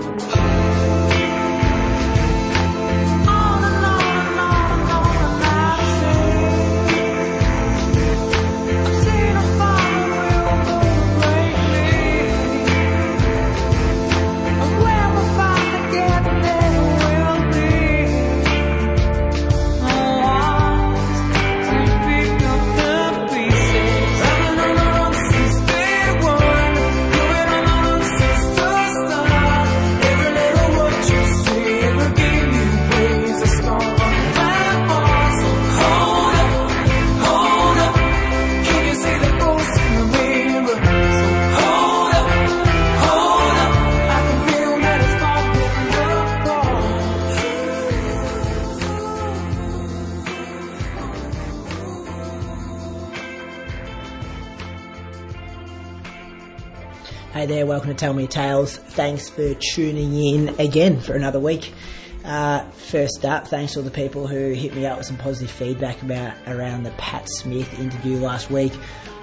Hey there, welcome to Tell Me Tales. Thanks for tuning in again for another week. Uh, first up, thanks to all the people who hit me up with some positive feedback about around the Pat Smith interview last week.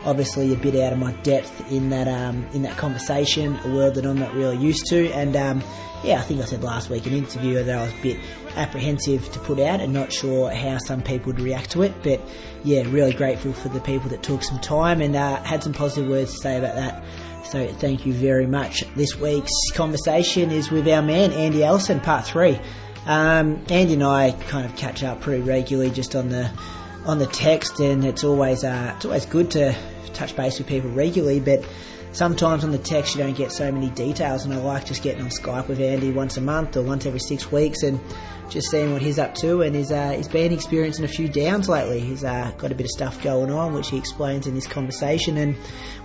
Obviously, a bit out of my depth in that um, in that conversation, a world that I'm not really used to, and um, yeah, I think I said last week an interview that I was a bit apprehensive to put out and not sure how some people would react to it. But yeah, really grateful for the people that took some time and uh, had some positive words to say about that. So thank you very much. This week's conversation is with our man Andy Ellison, part three. Um, Andy and I kind of catch up pretty regularly just on the on the text, and it's always uh, it's always good to touch base with people regularly, but sometimes on the text you don't get so many details and I like just getting on Skype with Andy once a month or once every six weeks and just seeing what he's up to and he's, uh, he's been experiencing a few downs lately. He's uh, got a bit of stuff going on which he explains in this conversation and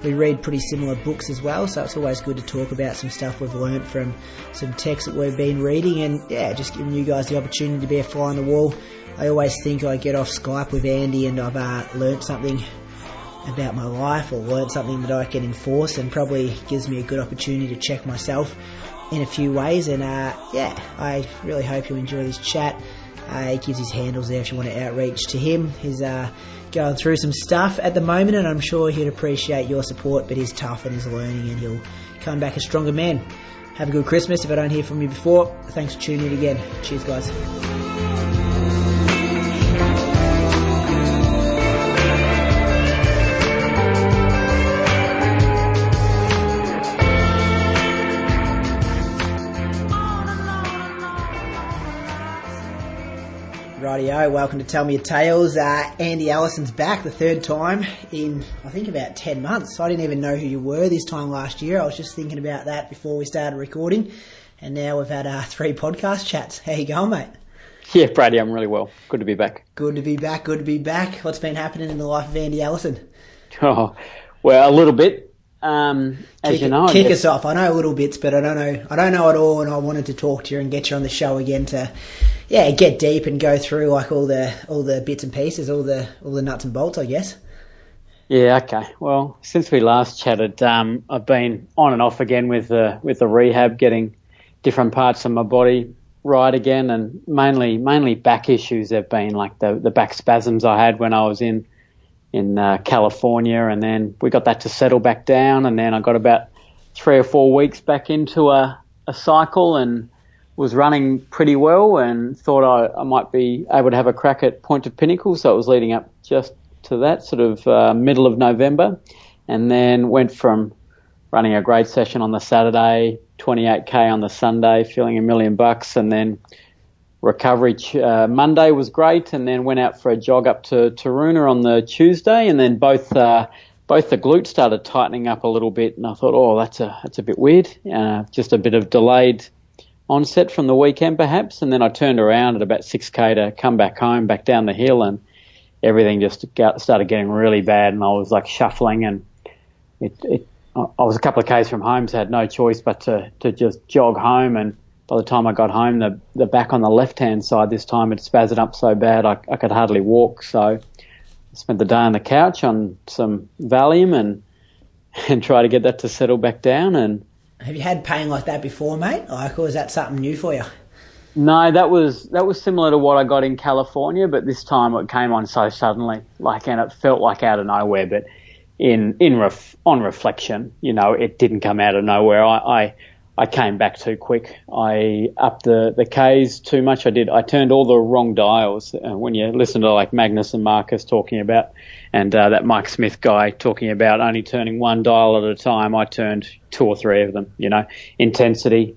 we read pretty similar books as well so it's always good to talk about some stuff we've learnt from some texts that we've been reading and yeah just giving you guys the opportunity to be a fly on the wall. I always think I get off Skype with Andy and I've uh, learnt something about my life or learn something that I can enforce and probably gives me a good opportunity to check myself in a few ways. And uh, yeah, I really hope you enjoy this chat. Uh, he gives his handles there if you want to outreach to him. He's uh, going through some stuff at the moment, and I'm sure he'd appreciate your support. But he's tough and he's learning, and he'll come back a stronger man. Have a good Christmas. If I don't hear from you before, thanks for tuning in again. Cheers, guys. Rightio, welcome to Tell Me Your Tales. Uh, Andy Allison's back the third time in, I think, about 10 months. I didn't even know who you were this time last year. I was just thinking about that before we started recording. And now we've had uh, three podcast chats. How you going, mate? Yeah, Brady, I'm really well. Good to be back. Good to be back, good to be back. What's been happening in the life of Andy Allison? Oh, well, a little bit. Um, as kick, you know, kick us off. I know little bits, but I don't know. I don't know it all, and I wanted to talk to you and get you on the show again to, yeah, get deep and go through like all the all the bits and pieces, all the all the nuts and bolts. I guess. Yeah, okay. Well, since we last chatted, um, I've been on and off again with the with the rehab, getting different parts of my body right again, and mainly mainly back issues. Have been like the the back spasms I had when I was in in uh, California, and then we got that to settle back down, and then I got about three or four weeks back into a, a cycle and was running pretty well, and thought I, I might be able to have a crack at Point to Pinnacle. So it was leading up just to that sort of uh, middle of November, and then went from running a great session on the Saturday, 28k on the Sunday, feeling a million bucks, and then recovery uh, Monday was great, and then went out for a jog up to Taroona on the Tuesday, and then both uh, both the glutes started tightening up a little bit, and I thought, oh, that's a that's a bit weird, uh, just a bit of delayed onset from the weekend perhaps, and then I turned around at about 6k to come back home, back down the hill, and everything just got, started getting really bad, and I was like shuffling, and it, it I was a couple of k's from home, so I had no choice but to, to just jog home. And by the time I got home, the, the back on the left hand side this time had spazzed up so bad I, I could hardly walk. So I spent the day on the couch on some Valium and and try to get that to settle back down. And have you had pain like that before, mate? Like, or is that something new for you? No, that was that was similar to what I got in California, but this time it came on so suddenly, like, and it felt like out of nowhere. But in in ref, on reflection, you know, it didn't come out of nowhere. I, I I came back too quick. I upped the the K's too much. I did. I turned all the wrong dials. Uh, when you listen to like Magness and Marcus talking about, and uh, that Mike Smith guy talking about only turning one dial at a time, I turned two or three of them. You know, intensity,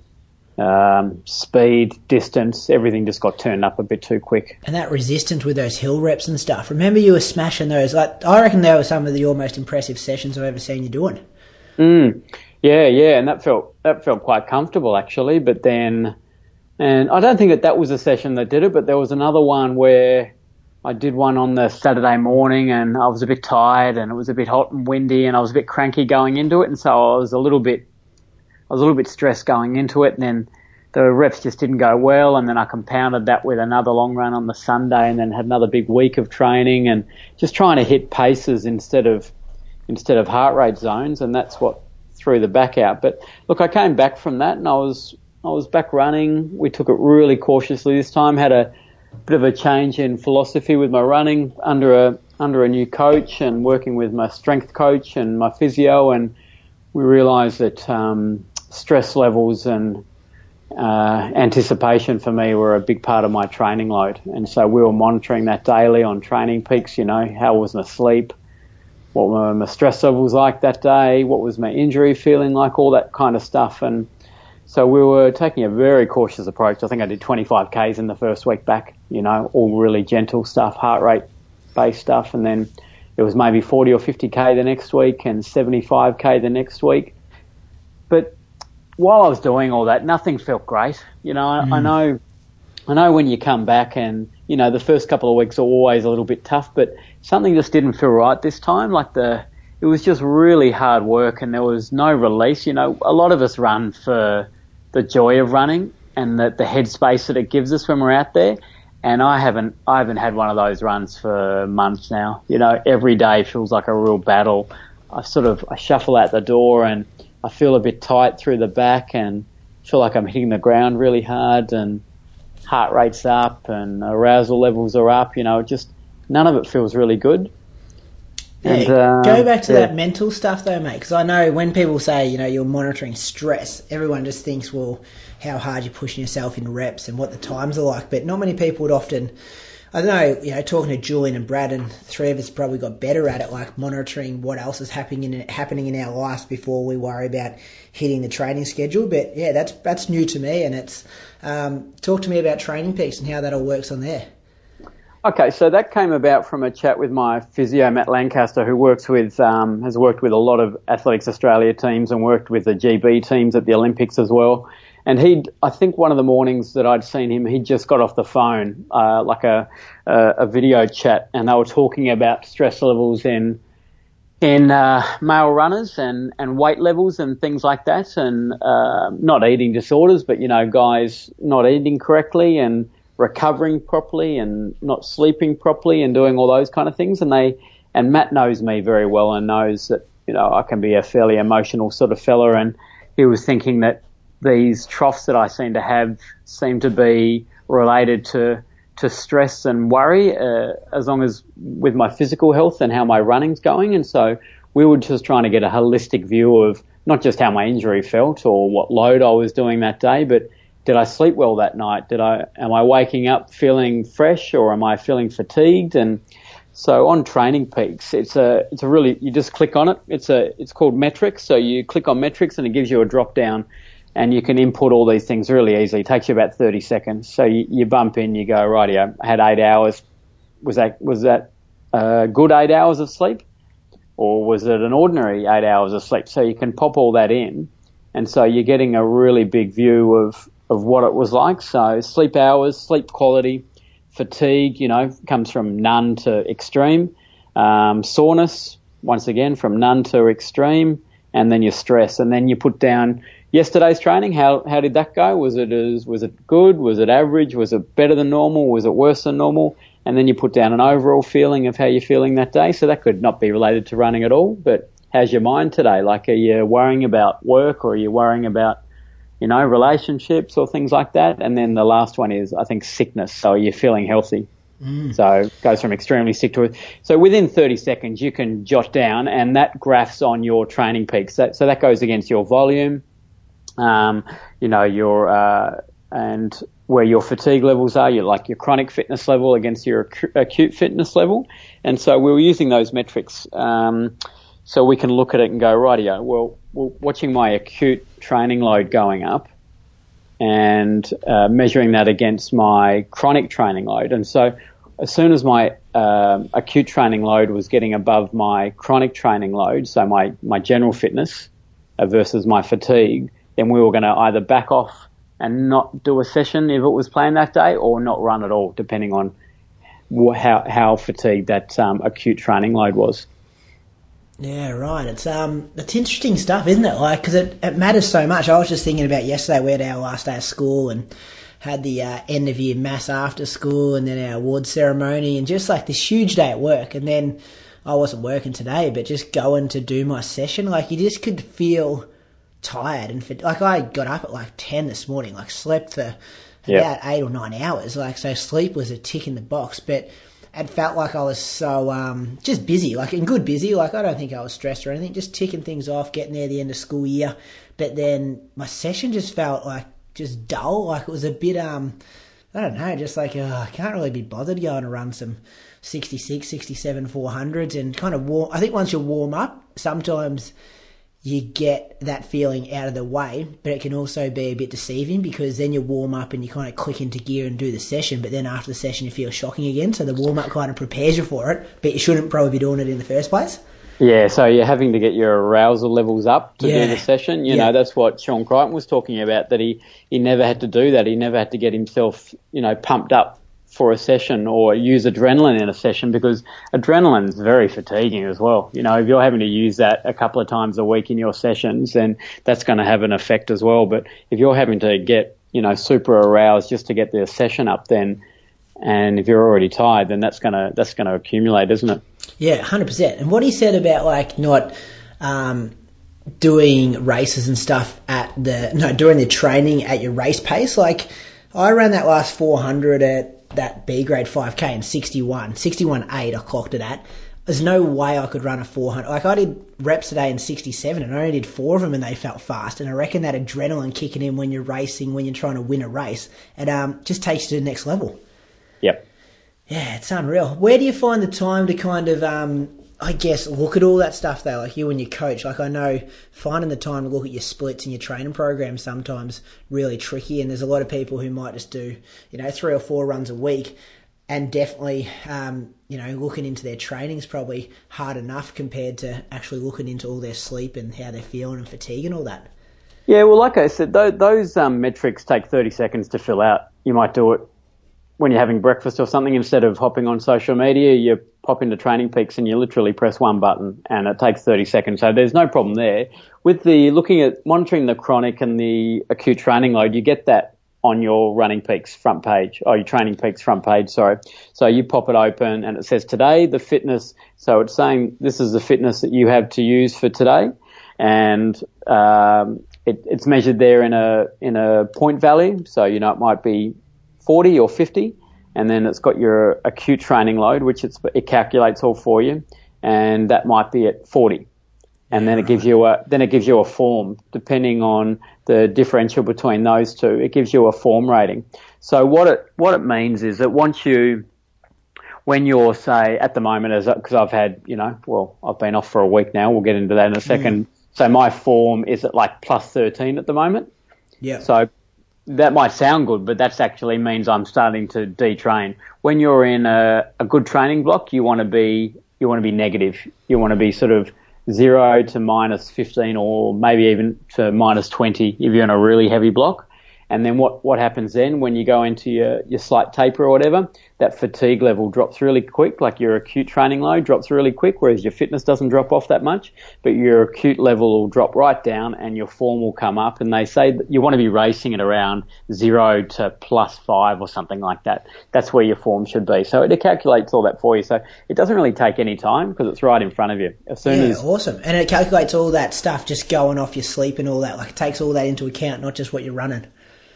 um, speed, distance, everything just got turned up a bit too quick. And that resistance with those hill reps and stuff. Remember, you were smashing those. Like I reckon they were some of the, your most impressive sessions I've ever seen you doing. Mm. Yeah, yeah, and that felt that felt quite comfortable actually. But then, and I don't think that that was a session that did it, but there was another one where I did one on the Saturday morning, and I was a bit tired, and it was a bit hot and windy, and I was a bit cranky going into it, and so I was a little bit I was a little bit stressed going into it, and then the reps just didn't go well, and then I compounded that with another long run on the Sunday, and then had another big week of training, and just trying to hit paces instead of instead of heart rate zones, and that's what threw the back out. But look, I came back from that, and I was I was back running. We took it really cautiously this time. Had a bit of a change in philosophy with my running under a under a new coach and working with my strength coach and my physio, and we realised that um, stress levels and uh, anticipation for me were a big part of my training load. And so we were monitoring that daily on training peaks, you know, how was my sleep, what were my stress levels like that day, what was my injury feeling like, all that kind of stuff. And so we were taking a very cautious approach. I think I did 25 Ks in the first week back, you know, all really gentle stuff, heart rate based stuff. And then it was maybe 40 or 50 K the next week and 75 K the next week. But while I was doing all that, nothing felt great. You know, I, mm. I know, I know when you come back and you know the first couple of weeks are always a little bit tough, but something just didn't feel right this time. Like the, it was just really hard work and there was no release. You know, a lot of us run for the joy of running and the, the headspace that it gives us when we're out there. And I haven't, I haven't had one of those runs for months now. You know, every day feels like a real battle. I sort of, I shuffle out the door and I feel a bit tight through the back and feel like I'm hitting the ground really hard and heart rate's up and arousal levels are up. You know, just none of it feels really good. Yeah, and, uh, go back to yeah. that mental stuff though, mate. Because I know when people say, you know, you're monitoring stress, everyone just thinks, well, how hard you're pushing yourself in reps and what the times are like. But not many people would often I don't know, you know, talking to Julian and Brad, and three of us probably got better at it, like monitoring what else is happening in happening in our lives before we worry about hitting the training schedule. But yeah, that's that's new to me, and it's um, talk to me about Training Peaks and how that all works on there. Okay, so that came about from a chat with my physio Matt Lancaster, who works with um, has worked with a lot of Athletics Australia teams and worked with the GB teams at the Olympics as well. And he, I think one of the mornings that I'd seen him, he just got off the phone, uh, like a, a, a video chat, and they were talking about stress levels in in uh, male runners and, and weight levels and things like that, and uh, not eating disorders, but you know, guys not eating correctly and recovering properly and not sleeping properly and doing all those kind of things. And they and Matt knows me very well and knows that you know I can be a fairly emotional sort of fella, and he was thinking that these troughs that I seem to have seem to be related to to stress and worry, uh, as long as with my physical health and how my running's going. And so we were just trying to get a holistic view of not just how my injury felt or what load I was doing that day, but did I sleep well that night? Did I am I waking up feeling fresh or am I feeling fatigued? And so on Training Peaks, it's a it's a really you just click on it. It's a it's called metrics. So you click on metrics and it gives you a drop down and you can input all these things really easily. It takes you about 30 seconds. So you, you bump in, you go, right, I had eight hours. Was that, was that a good eight hours of sleep? Or was it an ordinary eight hours of sleep? So you can pop all that in. And so you're getting a really big view of, of what it was like. So sleep hours, sleep quality, fatigue, you know, comes from none to extreme. Um, soreness, once again, from none to extreme and then your stress, and then you put down yesterday's training. How how did that go? Was it as, was it good? Was it average? Was it better than normal? Was it worse than normal? And then you put down an overall feeling of how you're feeling that day. So that could not be related to running at all, but how's your mind today? Like, are you worrying about work or are you worrying about, you know, relationships or things like that? And then the last one is, I think, sickness. So are you feeling healthy? Mm. So it goes from extremely sick to so within 30 seconds you can jot down and that graphs on your training peaks. So, so that goes against your volume, um, you know, your uh, and where your fatigue levels are, your like your chronic fitness level against your acute fitness level, and so we were using those metrics. Um, so we can look at it and go, rightio, well, well watching my acute training load going up and uh, measuring that against my chronic training load. And so as soon as my uh, acute training load was getting above my chronic training load, so my, my general fitness versus my fatigue, then we were going to either back off and not do a session if it was planned that day or not run at all, depending on how, how fatigued that um, acute training load was. Yeah, right. It's um, it's interesting stuff, isn't it? Like, because it, it matters so much. I was just thinking about yesterday. We had our last day of school and had the uh, end of year mass after school, and then our award ceremony, and just like this huge day at work. And then I wasn't working today, but just going to do my session, like you just could feel tired and for, like I got up at like ten this morning, like slept for yep. about eight or nine hours. Like so, sleep was a tick in the box, but it felt like I was so um, just busy, like in good busy. Like I don't think I was stressed or anything, just ticking things off, getting there the end of school year. But then my session just felt like just dull. Like it was a bit um, I don't know, just like uh, I can't really be bothered going to run some 66, 67, 400s and kind of warm. I think once you warm up, sometimes you get that feeling out of the way, but it can also be a bit deceiving because then you warm up and you kind of click into gear and do the session, but then after the session you feel shocking again. So the warm up kind of prepares you for it, but you shouldn't probably be doing it in the first place. Yeah, so you're having to get your arousal levels up to yeah. do the session. You yeah. know, that's what Sean Crichton was talking about, that he, he never had to do that. He never had to get himself, you know, pumped up for a session or use adrenaline in a session because adrenaline is very fatiguing as well. You know, if you're having to use that a couple of times a week in your sessions, then that's going to have an effect as well. But if you're having to get, you know, super aroused just to get the session up, then, and if you're already tired, then that's to, that's to accumulate, isn't it? Yeah, 100%. And what he said about like not, um, doing races and stuff at the, no, doing the training at your race pace, like, I ran that last 400 at that B grade 5K in 61, 61 8 I clocked it at. There's no way I could run a 400. Like I did reps today in 67 and I only did four of them and they felt fast. And I reckon that adrenaline kicking in when you're racing, when you're trying to win a race, it um, just takes you to the next level. Yep. Yeah, it's unreal. Where do you find the time to kind of um, I guess look at all that stuff though, like you and your coach. Like I know finding the time to look at your splits and your training program sometimes really tricky, and there's a lot of people who might just do you know three or four runs a week, and definitely um, you know looking into their training is probably hard enough compared to actually looking into all their sleep and how they're feeling and fatigue and all that. Yeah, well, like I said, those um, metrics take 30 seconds to fill out. You might do it when you're having breakfast or something, instead of hopping on social media, you pop into Training Peaks and you literally press one button and it takes 30 seconds. So there's no problem there. With the looking at monitoring the chronic and the acute training load, you get that on your Running Peaks front page, or your Training Peaks front page, sorry. So you pop it open and it says today the fitness. So it's saying this is the fitness that you have to use for today. And, um, it, it's measured there in a, in a point value. So, you know, it might be 40 or 50, and then it's got your acute training load, which it calculates all for you, and that might be at 40. And then it gives you a then it gives you a form depending on the differential between those two. It gives you a form rating. So what it what it means is that once you when you're say at the moment as because I've had you know well I've been off for a week now. We'll get into that in a second. Mm. So my form is at like plus 13 at the moment. Yeah. So that might sound good, but that actually means I'm starting to detrain. When you're in a, a good training block, you want to be you want to be negative. You want to be sort of zero to minus 15 or maybe even to minus 20 if you're in a really heavy block. And then what, what happens then when you go into your, your slight taper or whatever? That fatigue level drops really quick, like your acute training load drops really quick, whereas your fitness doesn't drop off that much, but your acute level will drop right down and your form will come up. And they say that you want to be racing at around zero to plus five or something like that. That's where your form should be. So it calculates all that for you. So it doesn't really take any time because it's right in front of you. As soon Yeah, as awesome. And it calculates all that stuff just going off your sleep and all that. Like it takes all that into account, not just what you're running.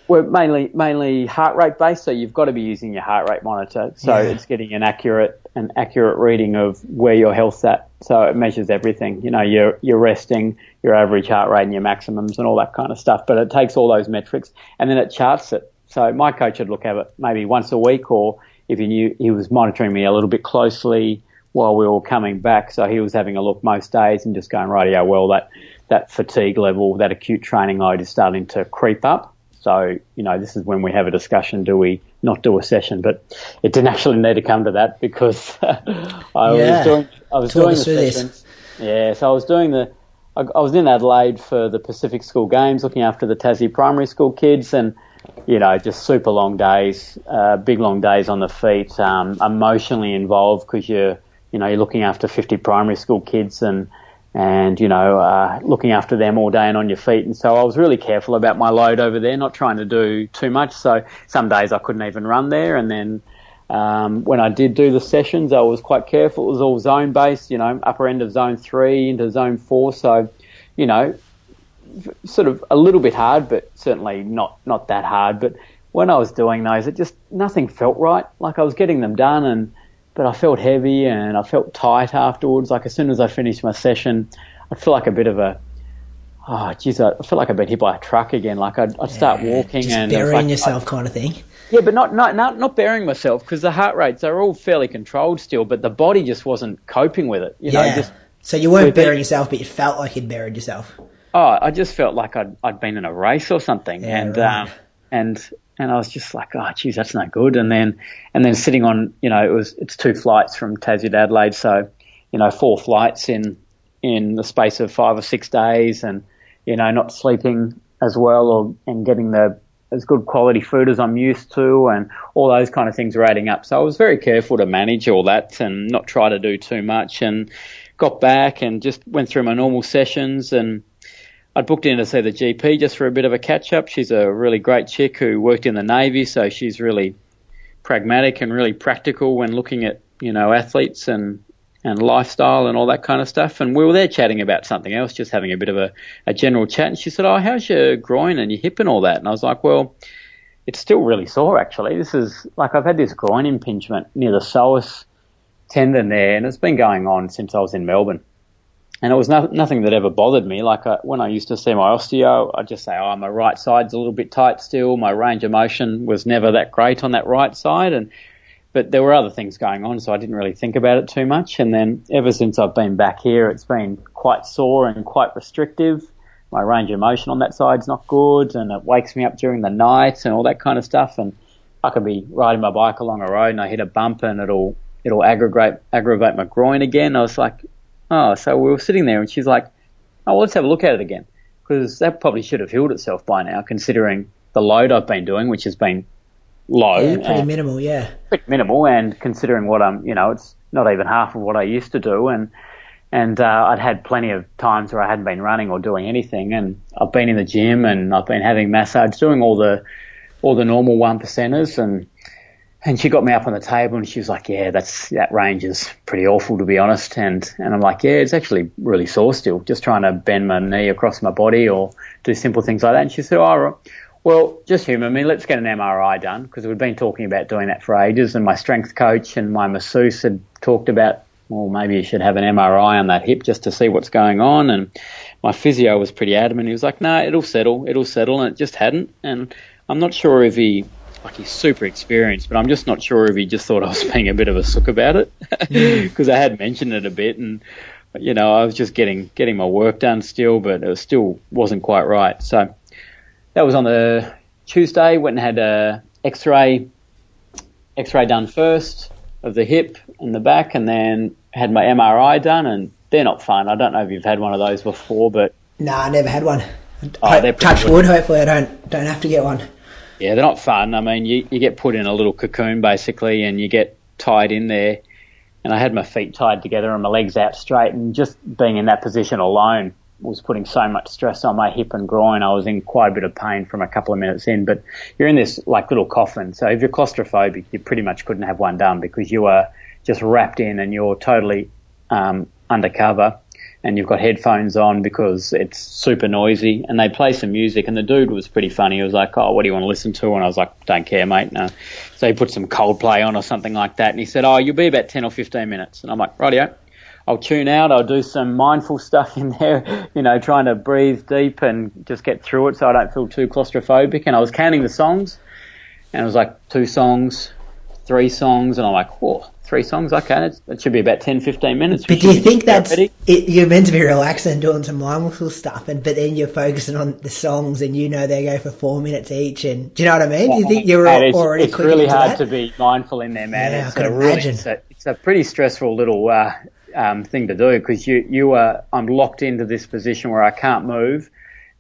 We're mainly mainly heart rate based, so you've got to be using your heart rate monitor. So Yeah. it's getting an accurate an accurate reading of where your health's at. So it measures everything. You know, your your resting, your average heart rate, and your maximums, and all that kind of stuff. But it takes all those metrics and then it charts it. So my coach would look at it maybe once a week, or if he knew he was monitoring me a little bit closely while we were coming back. So he was having a look most days and just going, right, yeah, well that that fatigue level, that acute training load is starting to creep up. So, you know, this is when we have a discussion, do we not do a session? But it didn't actually need to come to that because I Yeah. was doing, I was Talk doing the through this. sessions. Yeah, so I was doing the, I, I was in Adelaide for the Pacific School Games, looking after the Tassie primary school kids and, you know, just super long days, uh, big long days on the feet, um, emotionally involved because you're, you know, you're looking after 50 primary school kids and, and you know, uh, looking after them all day and on your feet. And so I was really careful about my load over there, not trying to do too much. So some days I couldn't even run there, and then um, when I did do the sessions, I was quite careful. It was all zone based, you know, upper end of zone three into zone four. So, you know, sort of a little bit hard, but certainly not not that hard. But when I was doing those, it just nothing felt right. Like I was getting them done, and but I felt heavy and I felt tight afterwards. Like as soon as I finished my session, I'd feel like a bit of a oh geez, I felt like I'd been hit by a truck again. Like I'd, I'd start walking Just and burying like- yourself, kind of thing. yeah, but not not not, not bearing myself because the heart rates are all fairly controlled still, but the body just wasn't coping with it. You know, yeah. just so you weren't with it- burying yourself, but you felt like you'd buried yourself. oh, I just felt like I'd I'd been in a race or something, Yeah, and right. um, and and I was just like, oh, geez, that's no good. And then and then sitting on, you know, it was it's two flights from Tassie to Adelaide, so you know, four flights in in the space of five or six days, and you know, not sleeping as well or and getting the as good quality food as I'm used to, and all those kind of things were adding up. So I was very careful to manage all that and not try to do too much, and got back and just went through my normal sessions and. I'd booked in to see the GP just for a bit of a catch up. She's a really great chick who worked in the Navy, so she's really pragmatic and really practical when looking at, you know, athletes and, and lifestyle and all that kind of stuff. And we were there chatting about something else, just having a bit of a, a general chat. And she said, Oh, how's your groin and your hip and all that? And I was like, Well, it's still really sore actually. This is like I've had this groin impingement near the psoas tendon there, and it's been going on since I was in Melbourne and it was no, nothing that ever bothered me. Like I, when I used to see my osteo, I'd just say, "Oh, my right side's a little bit tight still." My range of motion was never that great on that right side, and but there were other things going on, so I didn't really think about it too much. And then ever since I've been back here, it's been quite sore and quite restrictive. My range of motion on that side's not good, and it wakes me up during the night and all that kind of stuff. And I could be riding my bike along a road and I hit a bump and it'll it'll aggravate aggravate my groin again. I was like, oh, so we were sitting there and she's like, oh, well, let's have a look at it again because that probably should have healed itself by now, considering the load I've been doing, which has been low, Yeah, pretty minimal, yeah. pretty minimal, and considering what I'm, you know, it's not even half of what I used to do, and and uh, I'd had plenty of times where I hadn't been running or doing anything, and I've been in the gym and I've been having massage, doing all the all the normal one percenters, and and she got me up on the table and she was like, "Yeah, that's that range is pretty awful to be honest." And and I'm like, "Yeah, it's actually really sore still, just trying to bend my knee across my body or do simple things like that." And she said, "Oh, well, just humour me. Let's get an MRI done because we've been talking about doing that for ages, and my strength coach and my masseuse had talked about." Well, maybe you should have an MRI on that hip just to see what's going on. And my physio was pretty adamant. He was like, "No, it'll settle. It'll settle," and it just hadn't. And I'm not sure if he like he's super experienced, but I'm just not sure if he just thought I was being a bit of a sook about it hmm. because I had mentioned it a bit, and you know I was just getting getting my work done still, but it still wasn't quite right. So that was on the Tuesday. Went and had a X-ray X-ray done first of the hip and the back, and then had my MRI done, and they're not fun. I don't know if you've had one of those before, but Nah, I never had one. Oh, Hope- they're pretty touch wood. Hopefully, I don't don't have to get one. Yeah, they're not fun. I mean, you, you get put in a little cocoon basically, and you get tied in there. And I had my feet tied together and my legs out straight, and just being in that position alone was putting so much stress on my hip and groin. I was in quite a bit of pain from a couple of minutes in. But you're in this like little coffin, so if you're claustrophobic, you pretty much couldn't have one done because you are just wrapped in and you're totally um, undercover and you've got headphones on because it's super noisy and they play some music and the dude was pretty funny. He was like, oh, what do you want to listen to? And I was like, don't care, mate. No. Uh, so he put some Coldplay on or something like that and he said, oh, you'll be about 10 or 15 minutes. And I'm like, rightio. I'll tune out. I'll do some mindful stuff in there, you know, trying to breathe deep and just get through it so I don't feel too claustrophobic. And I was counting the songs and it was like two songs, three songs. And I'm like, whoa, three songs. Okay, that should be about 10, 15 minutes. But do you think that's it, you're meant to be relaxing and doing some mindful stuff, and but then you're focusing on the songs, and you know they go for four minutes each, and do you know what I mean? Do you think you're it's, already? It's really hard that? to be mindful in there, man. Yeah, it's I can really, imagine. It's a, it's a pretty stressful little uh, um, thing to do because you you are I'm locked into this position where I can't move.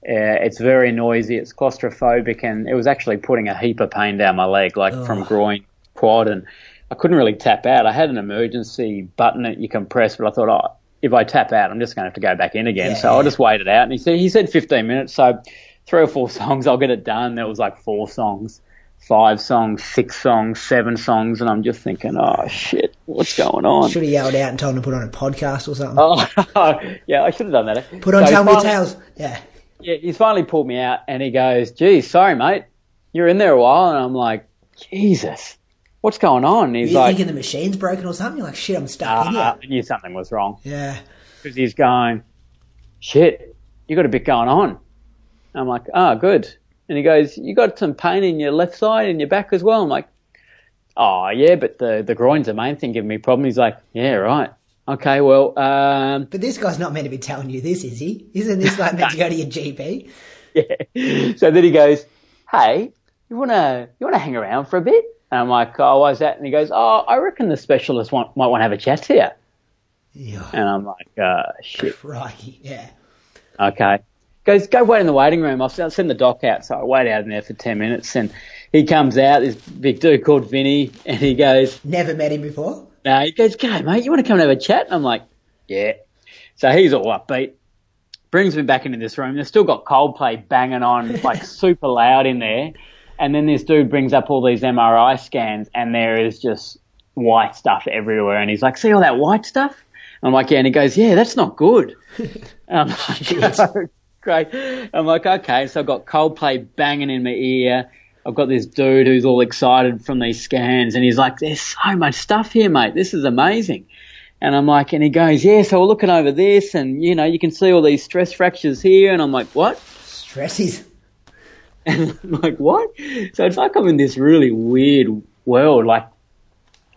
Uh, it's very noisy. It's claustrophobic, and it was actually putting a heap of pain down my leg, like from groin, quad, and I couldn't really tap out. I had an emergency button that you can press, but I thought, oh, if I tap out, I'm just going to have to go back in again. Yeah, so I just waited out, and he said he said 15 minutes, so three or four songs, I'll get it done. There was like four songs, five songs, six songs, seven songs, and I'm just thinking, oh shit, what's going on? Should have yelled out and told him to put on a podcast or something. Oh, yeah, I should have done that. put on So Tell Me Tales. Yeah. yeah, he's finally pulled me out and he goes, geez, sorry, mate. You're in there a while. And I'm like, Jesus, what's going on? He's You're like, thinking the machine's broken or something? You're like, shit, I'm stuck uh, here. I knew something was wrong Yeah. because he's going, shit, you got a bit going on. I'm like, oh, good. And he goes, you got some pain in your left side and your back as well. I'm like, oh, yeah, but the, the groin's the main thing giving me problem. He's like, yeah, right. Okay, well, um, But this guy's not meant to be telling you this, is he? Isn't this like meant to go to your GP? yeah. So then he goes, "Hey, you wanna you wanna hang around for a bit?" And I'm like, "Oh, why's that?" And he goes, "Oh, I reckon the specialist want, might want to have a chat here. Yeah. And I'm like, uh, "Shit, Crikey. Yeah. okay." Goes, "Go wait in the waiting room. I'll send the doc out." So I wait out in there for ten minutes, and he comes out. This big dude called Vinny, and he goes, Never met him before. no, he goes, "G'day, mate. You want to come and have a chat?" And I'm like, "Yeah." So he's all upbeat. Brings me back into this room. They've still got Coldplay banging on like super loud in there. And then this dude brings up all these MRI scans, and there is just white stuff everywhere. And he's like, "See all that white stuff?" And I'm like, "Yeah." And he goes, "Yeah, that's not good." And I'm like, "Oh, "Great." I'm like, "Okay." So I've got Coldplay banging in my ear. I've got this dude who's all excited from these scans, and he's like, "There's so much stuff here, mate. This is amazing." And I'm like, and he goes, "Yeah." So we're looking over this, and you know, you can see all these stress fractures here. And I'm like, "What?" Stresses. And I'm like, what? So it's like I'm in this really weird world, like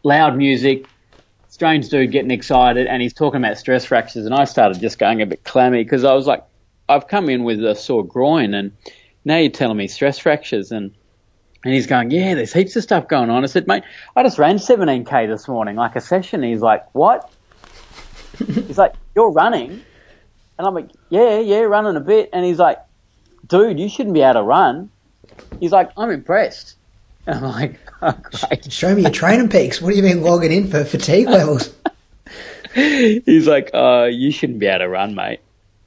loud music, strange dude getting excited, and he's talking about stress fractures, and I started just going a bit clammy because I was like, I've come in with a sore groin, and now you're telling me stress fractures, and and he's going, yeah, there's heaps of stuff going on. I said, mate, I just ran 17k this morning, like a session. He's like, what? he's like, you're running, and I'm like, yeah, yeah, running a bit, and he's like, dude, you shouldn't be able to run. He's like, I'm impressed. And I'm like, oh, great. Show me your training peaks. What have you been logging in for fatigue levels? He's like, uh, you shouldn't be able to run, mate.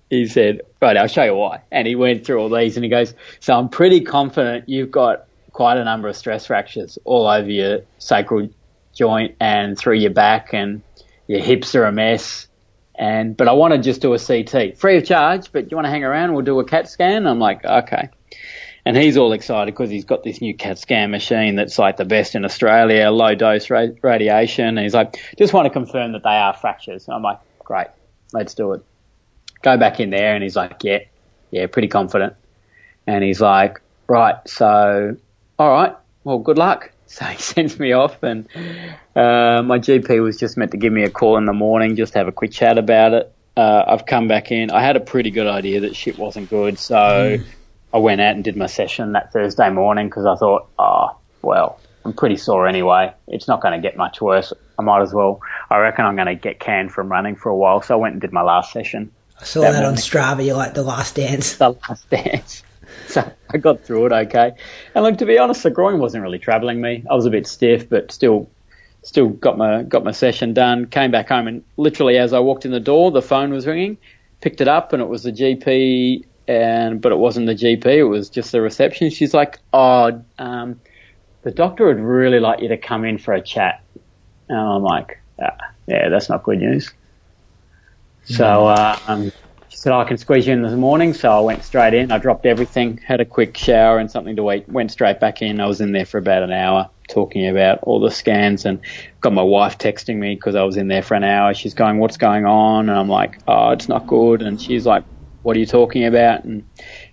He said, right, I'll show you why. And he went through all these and he goes, so I'm pretty confident you've got quite a number of stress fractures all over your sacral joint and through your back and your hips are a mess. And, but I want to just do a CT free of charge, but you want to hang around? We'll do a CAT scan. I'm like, okay. And he's all excited because he's got this new CAT scan machine that's like the best in Australia, low dose ra- radiation. And he's like, just want to confirm that they are fractures. And I'm like, great, let's do it. Go back in there. And he's like, yeah, yeah, pretty confident. And he's like, right, so, all right, well, good luck. So he sends me off and, uh, my GP was just meant to give me a call in the morning, just to have a quick chat about it. Uh, I've come back in. I had a pretty good idea that shit wasn't good. So I went out and did my session that Thursday morning because I thought, oh, well, I'm pretty sore anyway. It's not going to get much worse. I might as well. I reckon I'm going to get canned from running for a while. So I went and did my last session I saw That that on. Strava. You're like the last dance. the last dance. So I got through it okay. And look, to be honest, the groin wasn't really troubling me. I was a bit stiff, but still, still got my got my session done. Came back home, and literally as I walked in the door, the phone was ringing. Picked it up, and it was the GP, and but it wasn't the GP. It was just the reception. She's like, "Oh, um, the doctor would really like you to come in for a chat." And I'm like, ah, "Yeah, that's not good news." So uh, um, said, I can squeeze you in this morning. So I went straight in. I dropped everything, had a quick shower and something to eat, went straight back in. I was in there for about an hour talking about all the scans and got my wife texting me because I was in there for an hour. She's going, what's going on? And I'm like, oh, it's not good. And she's like, what are you talking about? And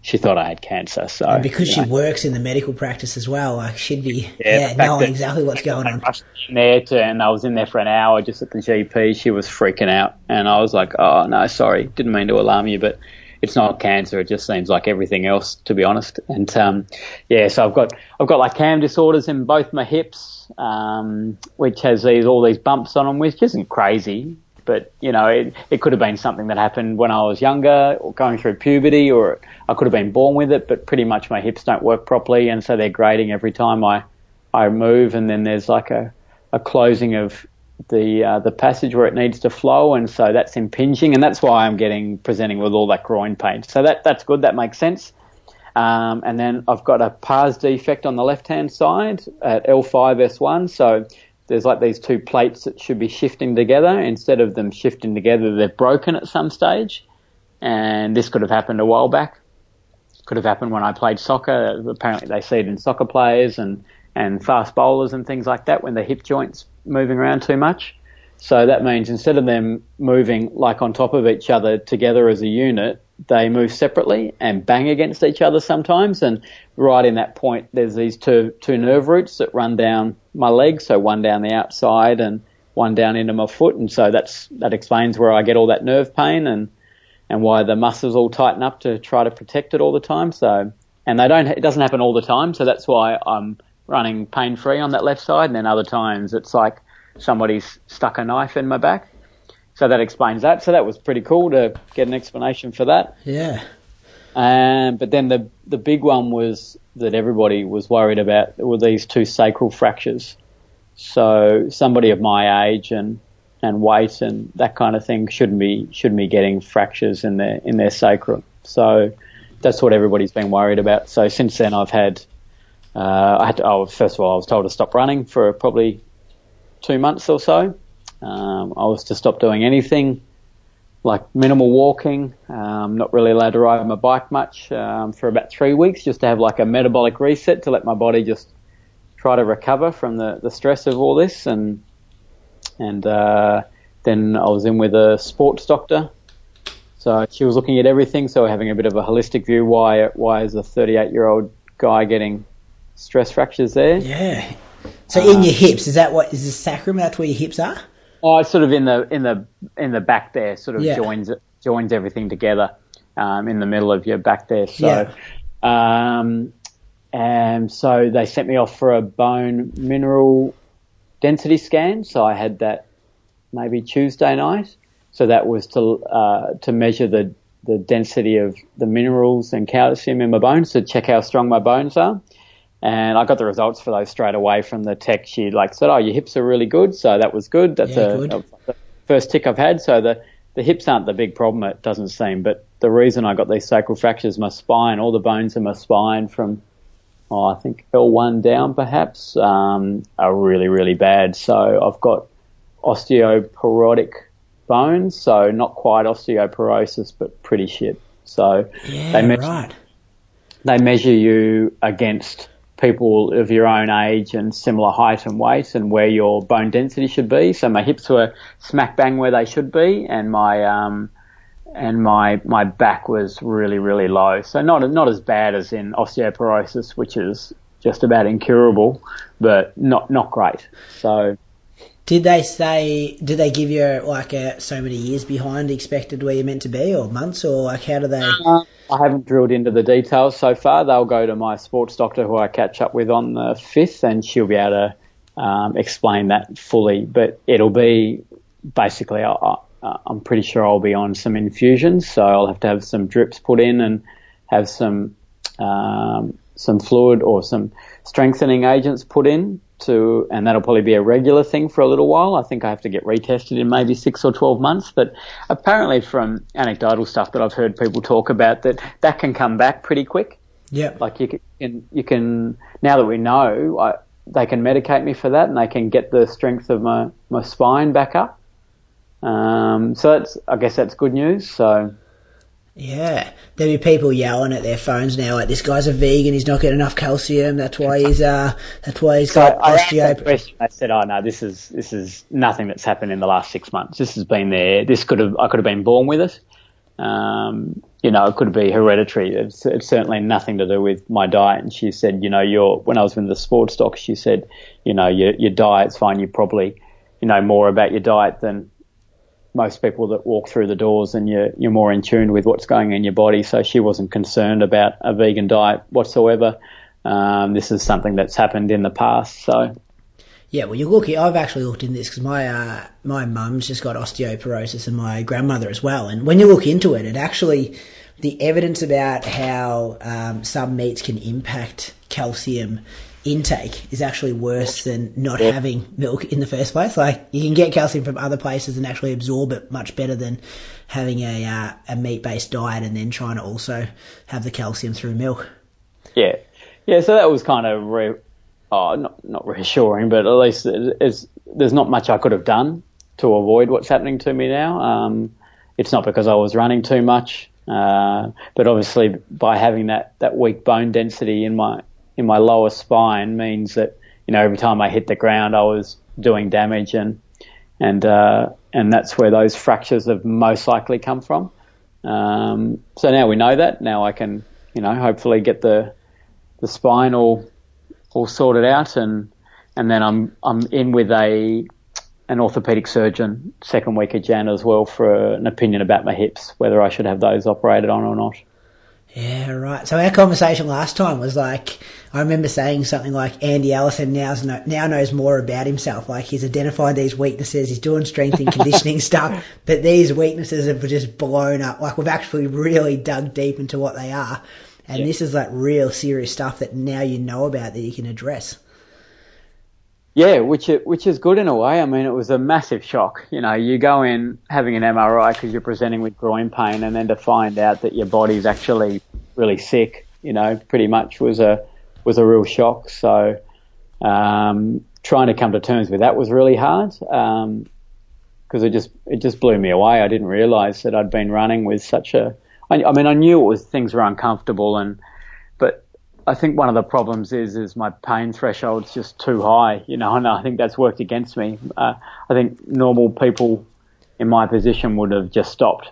she thought I had cancer. So And because she know, works in the medical practice as well, like she'd be Yeah, yeah, knowing exactly what's going on. rushed in there to, and I was in there for an hour just at the GP. She was freaking out, and I was like, "Oh no, sorry, didn't mean to alarm you, but it's not cancer. It just seems like everything else, to be honest." And um, yeah, so I've got I've got like cam disorders in both my hips, um, which has these all these bumps on them, which isn't crazy. But you know, it, it could have been something that happened when I was younger, or going through puberty, or I could have been born with it. But pretty much my hips don't work properly, and so they're grating every time I I move, and then there's like a, a closing of the uh, the passage where it needs to flow, and so that's impinging, and that's why I'm getting presenting with all that groin pain. So that that's good. That makes sense. Um, and then I've got a pars defect on the left hand side at L5S1. So there's like these two plates that should be shifting together. Instead of them shifting together, they've broken at some stage. And this could have happened a while back could have happened when I played soccer. Apparently, they see it in soccer players and, and fast bowlers and things like that when the hip joints moving around too much. So that means instead of them moving like on top of each other together as a unit, they move separately and bang against each other sometimes. And right in that point, there's these two two nerve roots that run down my leg. So one down the outside and one down into my foot. And so that's that explains where I get all that nerve pain and and why the muscles all tighten up to try to protect it all the time. So, and they don't, it doesn't happen all the time. So that's why I'm running pain free on that left side. And then other times it's like somebody's stuck a knife in my back. So that explains that. So that was pretty cool to get an explanation for that. Yeah. Um, but then the the big one was that everybody was worried about were these two sacral fractures. So somebody of my age and and weight and that kind of thing shouldn't be shouldn't be getting fractures in their in their sacrum. So that's what everybody's been worried about. So since then, I've had uh, I had to, oh, first of all I was told to stop running for probably two months or so. Um, I was to stop doing anything like minimal walking, um, not really allowed to ride my bike much um, for about three weeks, just to have like a metabolic reset to let my body just try to recover from the, the stress of all this. And and uh, then I was in with a sports doctor, so she was looking at everything. So having a bit of a holistic view. Why why is a 38 year old guy getting stress fractures there? Yeah. So in your hips, is that what is the sacrum? That's where your hips are. Oh, it's sort of in the in the in the back there, sort of Yeah. joins joins everything together um, in the middle of your back there. So, um, and so they sent me off for a bone mineral density scan. So I had that maybe Tuesday night. So that was to uh, to measure the the density of the minerals and calcium in my bones to check how strong my bones are. And I got the results for those straight away from the tech. She like said, "Oh, your hips are really good." So that was good. That's Yeah, a, good. was the first tick I've had. So the the hips aren't the big problem. It doesn't seem, but the reason I got these sacral fractures, my spine, all the bones in my spine from oh, I think L1 down perhaps, um, are really, really bad. So I've got osteoporotic bones, so not quite osteoporosis, but pretty shit. So Yeah, they measure, right. they measure you against people of your own age and similar height and weight and where your bone density should be. So my hips were smack bang where they should be and my, um, and my, my back was really, really low. So not, not as bad as in osteoporosis, which is just about incurable, but not, not great. So, Did they say? Did they give you like a, so many years behind expected where you're meant to be, or months, or like how do they? Uh, I haven't drilled into the details so far. They'll go to my sports doctor, who I catch up with on the fifth, and she'll be able to um, explain that fully. But it'll be basically, I, I'm pretty sure I'll be on some infusions, so I'll have to have some drips put in and have some um, some fluid or some strengthening agents put in to, and that'll probably be a regular thing for a little while. I think I have to get retested in maybe six or 12 months, but apparently from anecdotal stuff that I've heard people talk about that that can come back pretty quick. Yeah. Like you can, you can, now that we know, I, they can medicate me for that and they can get the strength of my, my spine back up. Um, so that's, I guess that's good news. So yeah, there'll be people yelling at their phones now like this guy's a vegan, he's not getting enough calcium. That's why he's uh, that's why he's so got I osteo. I said, "Oh no, this is this is nothing that's happened in the last six months. This has been there. This could have I could have been born with it. Um, you know, it could be hereditary. It's, it's certainly nothing to do with my diet." And she said, "You know, your when I was in the sports doc, she said, you know, your your diet's fine. You probably, you know, more about your diet than." Most people that walk through the doors and you're, you're more in tune with what's going in your body. So she wasn't concerned about a vegan diet whatsoever. Um, this is something that's happened in the past. So Yeah, well, you look. I've actually looked into this because my uh, my mum's just got osteoporosis and my grandmother as well. And when you look into it, it actually the evidence about how um, some meats can impact calcium intake is actually worse than not having milk in the first place. Like you can get calcium from other places and actually absorb it much better than having a uh, a meat based diet and then trying to also have the calcium through milk. Yeah, yeah. So that was kind of re- oh, not not reassuring, but at least it's, there's not much I could have done to avoid what's happening to me now. Um, it's not because I was running too much, uh, but obviously by having that that weak bone density in my in my lower spine means that you know every time I hit the ground I was doing damage and and uh, and that's where those fractures have most likely come from. Um, so now we know that. Now I can, you know, hopefully get the the spine all all sorted out, and and then I'm I'm in with a an orthopedic surgeon second week of Jan as well for an opinion about my hips, whether I should have those operated on or not. Yeah, right. So our conversation last time was like, I remember saying something like Andy Allison now now knows more about himself. Like he's identified these weaknesses, he's doing strength and conditioning stuff, but these weaknesses have just blown up. Like we've actually really dug deep into what they are, and this is like real serious stuff that now you know about that you can address. Yeah, which it, which is good in a way. I mean, it was a massive shock. You know, you go in having an MRI because you're presenting with groin pain, and then to find out that your body's actually really sick, you know, pretty much was a was a real shock. So, um, trying to come to terms with that was really hard because it just it just blew me away. I didn't realise that I'd been running with such a. I, I mean, I knew it was things were uncomfortable, and I think one of the problems is is my pain threshold's just too high, you know, and I think that's worked against me. Uh, I think normal people in my position would have just stopped,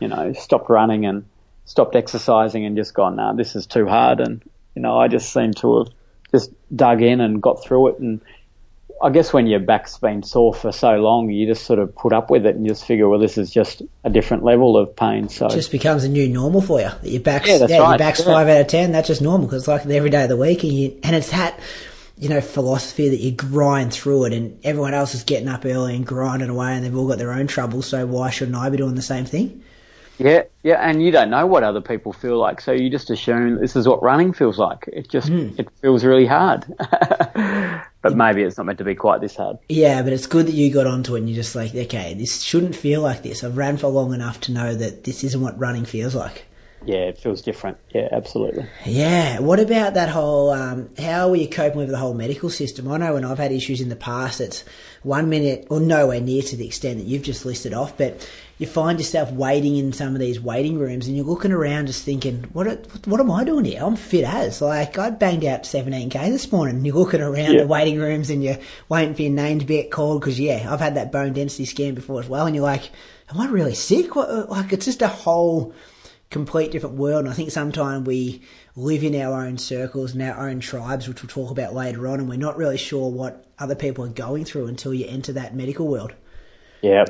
you know, stopped running and stopped exercising and just gone, nah, this is too hard. And, you know, I just seem to have just dug in and got through it. And I guess when your back's been sore for so long, you just sort of put up with it and just figure, well, this is just a different level of pain. So It just becomes a new normal for you. Your back's Yeah, that's your back's Yeah. five out of ten. That's just normal because it's like every day of the week, and you and it's that you know philosophy that you grind through it, and everyone else is getting up early and grinding away, and they've all got their own troubles. So why shouldn't I be doing the same thing? Yeah, yeah, and you don't know what other people feel like, so you just assume this is what running feels like. It just it feels really hard, but maybe it's not meant to be quite this hard. Yeah, but it's good that you got onto it and you're just like, okay, this shouldn't feel like this. I've ran for long enough to know that this isn't what running feels like. Yeah, it feels different. Yeah, absolutely. Yeah. What about that whole? Um, how are you coping with the whole medical system? I know when I've had issues in the past, it's one minute or nowhere near to the extent that you've just listed off, but you find yourself waiting in some of these waiting rooms, and you're looking around, just thinking, what What am I doing here? I'm fit as like I banged out 17k this morning. And you're looking around Yeah. the waiting rooms, and you're waiting for your name to get called because yeah, I've had that bone density scan before as well, and you're like, am I really sick? What, uh, like it's just a whole complete different world. And I think sometimes we live in our own circles and our own tribes, which we'll talk about later on, and we're not really sure what other people are going through until you enter that medical world. Yeah,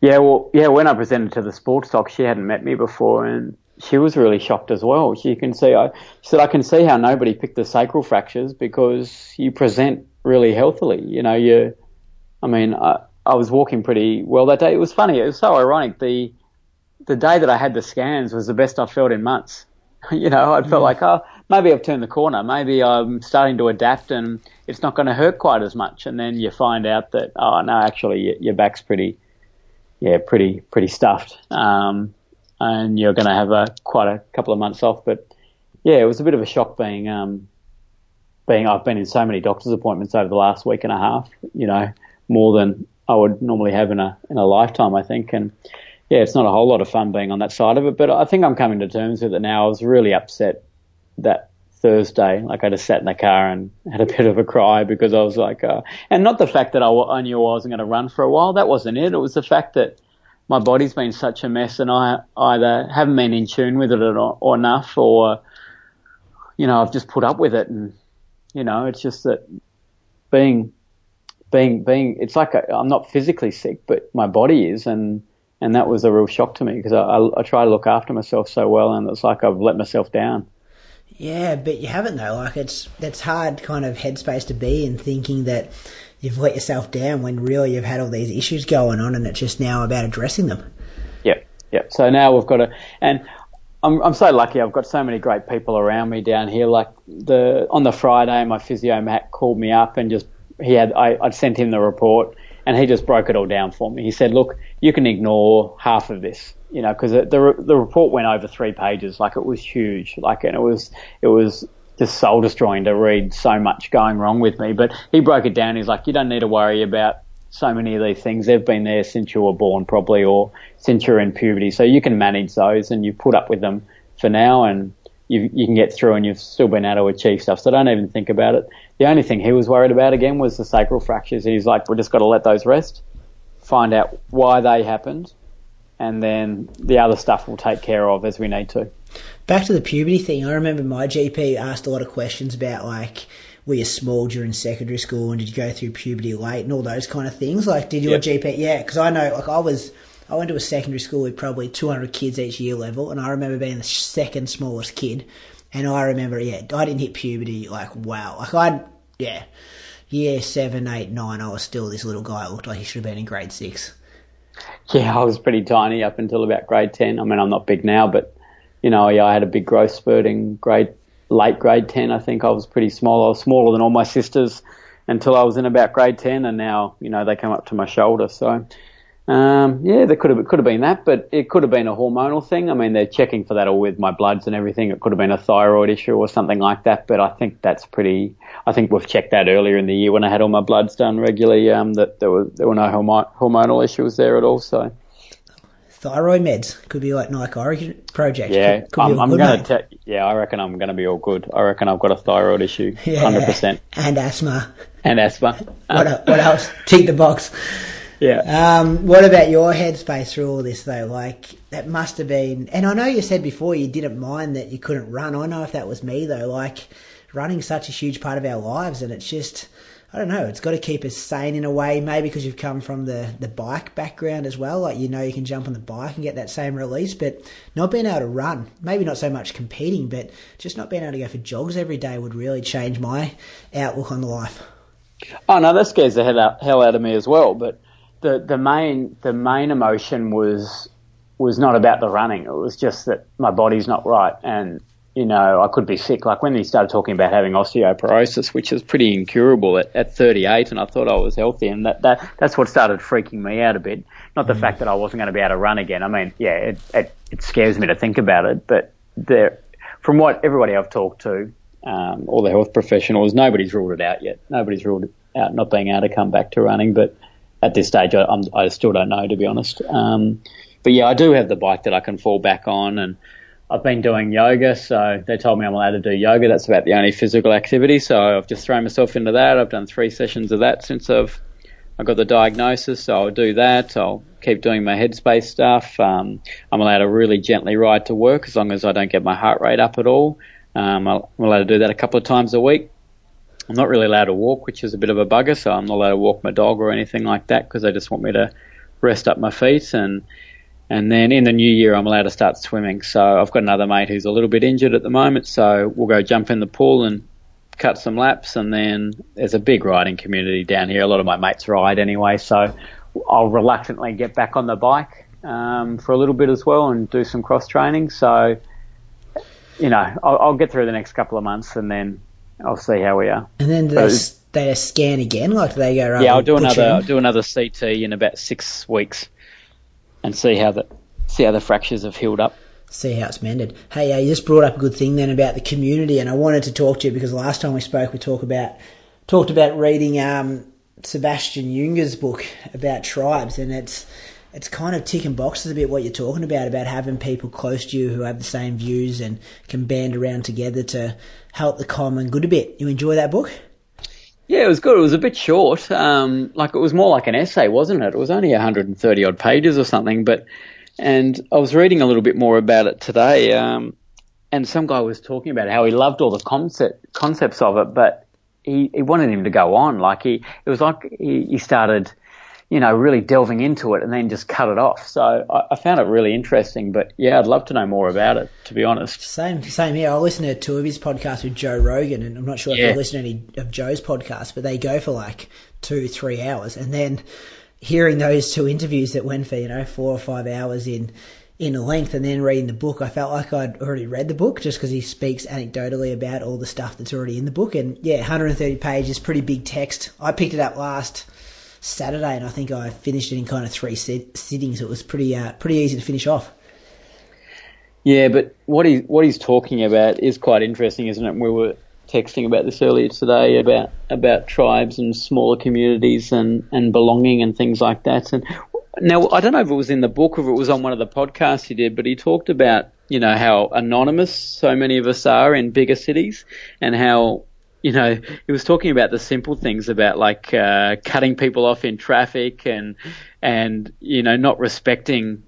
yeah. Well, yeah. When I presented to the sports doc, she hadn't met me before, and she was really shocked as well. She can see. I she said I can see how nobody picked the sacral fractures because you present really healthily. You know, you. I mean, I, I was walking pretty well that day. It was funny. It was so ironic. The the day that I had the scans was the best I felt in months. you know, I felt like, oh, maybe I've turned the corner. Maybe I'm starting to adapt and it's not going to hurt quite as much. And then you find out that, oh, no, actually your back's pretty, yeah, pretty, pretty stuffed. Um, and you're going to have a quite a couple of months off. But yeah, it was a bit of a shock being, um, being, I've been in so many doctor's appointments over the last week and a half, you know, more than I would normally have in a, in a lifetime, I think. And, yeah, it's not a whole lot of fun being on that side of it, but I think I'm coming to terms with it now. I was really upset that Thursday. Like I just sat in the car and had a bit of a cry because I was like, uh, and not the fact that I, I knew I wasn't going to run for a while. That wasn't it. It was the fact that my body's been such a mess and I either haven't been in tune with it or, or enough or, you know, I've just put up with it. And, you know, it's just that being, being, being, it's like i I'm not physically sick, but my body is. And, and that was a real shock to me because I, I, I try to look after myself so well, and it's like I've let myself down. Yeah, but you haven't though. Like it's that's hard kind of headspace to be in, thinking that you've let yourself down when really you've had all these issues going on, and it's just now about addressing them. Yeah, yeah. So now we've got to, and I'm I'm so lucky. I've got so many great people around me down here. Like the on the Friday, my physio Matt called me up and just he had I, I'd sent him the report and he just broke it all down for me. He said, "Look, you can ignore half of this, you know, because the the report went over three pages, like it was huge, like and it was it was just soul destroying to read so much going wrong with me. But he broke it down. He's like, you don't need to worry about so many of these things. They've been there since you were born, probably, or since you're in puberty, so you can manage those and you put up with them for now and." You, you can get through and you've still been able to achieve stuff. So don't even think about it. The only thing he was worried about again was the sacral fractures. He's like, we just got to let those rest, find out why they happened, and then the other stuff we'll take care of as we need to. Back to the puberty thing, I remember my GP asked a lot of questions about like, were you small during secondary school and did you go through puberty late and all those kind of things? Like, did your yep. GP? Yeah, because I know, like, I was. I went to a secondary school with probably 200 kids each year level, and I remember being the second smallest kid. And I remember, yeah, I didn't hit puberty like wow. Like I, yeah, year seven, eight, nine, I was still this little guy. It looked like he should have been in grade six. Yeah, I was pretty tiny up until about grade ten. I mean, I'm not big now, but you know, yeah, I had a big growth spurt in grade late grade ten. I think I was pretty small. I was smaller than all my sisters until I was in about grade ten, and now you know they come up to my shoulder. So um, yeah, there could have could have been that, but it could have been a hormonal thing. I mean, they're checking for that all with my bloods and everything. It could have been a thyroid issue or something like that. But I think that's pretty. I think we've checked that earlier in the year when I had all my bloods done regularly. Um, that there were there were no hormonal issues there at all. So thyroid meds could be like Nike Oregon project. Yeah, could, could I'm, I'm going to. Yeah, I reckon I'm going to be all good. I reckon I've got a thyroid issue, hundred yeah, percent, and asthma. And asthma. what, what else? Tick the box. Yeah. Um, what about your headspace through all this though? Like that must have been, and I know you said before you didn't mind that you couldn't run. I know if that was me though, like running such a huge part of our lives, and it's just. I don't know. It's got to keep us sane in a way, maybe because you've come from the, the bike background as well. Like, you know, you can jump on the bike and get that same release, but not being able to run, maybe not so much competing, but just not being able to go for jogs every day would really change my outlook on life. Oh, no, that scares the hell out, hell out of me as well. But the the main the main emotion was was not about the running. It was just that my body's not right, and you know I could be sick. Like when he started talking about having osteoporosis, which is pretty incurable at, at 38, and I thought I was healthy, and that, that that's what started freaking me out a bit. Not the mm. fact that I wasn't going to be able to run again. I mean, yeah, it, it, it scares me to think about it, but there, from what everybody I've talked to, um, all the health professionals, nobody's ruled it out yet. Nobody's ruled it out not being able to come back to running, but at this stage, I, i still don't know to be honest. Um, but yeah, I do have the bike that I can fall back on, and I've been doing yoga. So they told me I'm allowed to do yoga. That's about the only physical activity. So I've just thrown myself into that. I've done three sessions of that since I've I got the diagnosis. So I'll do that. I'll keep doing my headspace stuff. Um, I'm allowed to really gently ride to work as long as I don't get my heart rate up at all. Um, I'm allowed to do that a couple of times a week. I'm not really allowed to walk, which is a bit of a bugger. So I'm not allowed to walk my dog or anything like that because they just want me to rest up my feet. And and then in the new year, I'm allowed to start swimming. So I've got another mate who's a little bit injured at the moment. So we'll go jump in the pool and cut some laps. And then there's a big riding community down here. A lot of my mates ride anyway. So I'll reluctantly get back on the bike um, for a little bit as well and do some cross training. So you know, I'll, I'll, get through the next couple of months and then I'll see how we are. And then do they, they scan again? Like they go right? Yeah, I'll do another I'll do another CT in about six weeks and see how the see how the fractures have healed up. See how it's mended. Hey, uh, you just brought up a good thing then about the community, and I wanted to talk to you because last time we spoke, we talked about talked about reading um, Sebastian Junger's book about tribes, and it's it's kind of ticking boxes a bit what you're talking about about having people close to you who have the same views and can band around together to help the common good a bit. You enjoy that book? Yeah, it was good. It was a bit short. Um, like it was more like an essay, wasn't it? It was only 130 odd pages or something. But and I was reading a little bit more about it today. Um, and some guy was talking about how he loved all the concept concepts of it, but he, he wanted him to go on. Like he, it was like he, he started you know, really delving into it and then just cut it off. So I, I, found it really interesting. But yeah, I'd love to know more about it, to be honest. Same, same here. I listened to two of his podcasts with Joe Rogan, and I'm not sure if yeah. you listened to any of Joe's podcasts, but they go for like two, three hours. And then hearing those two interviews that went for, you know, four or five hours in in length and then reading the book, I felt like I'd already read the book just because he speaks anecdotally about all the stuff that's already in the book. And yeah, 130 pages, pretty big text. I picked it up last Saturday, and I think I finished it in kind of three sit- sittings. It was pretty uh, pretty easy to finish off. Yeah, but what he what he's talking about is quite interesting, isn't it? We were texting about this earlier today about about tribes and smaller communities and and belonging and things like that. And now I don't know if it was in the book or if it was on one of the podcasts he did, but he talked about you know how anonymous so many of us are in bigger cities and how you know, he was talking about the simple things about like uh, cutting people off in traffic and and you know not respecting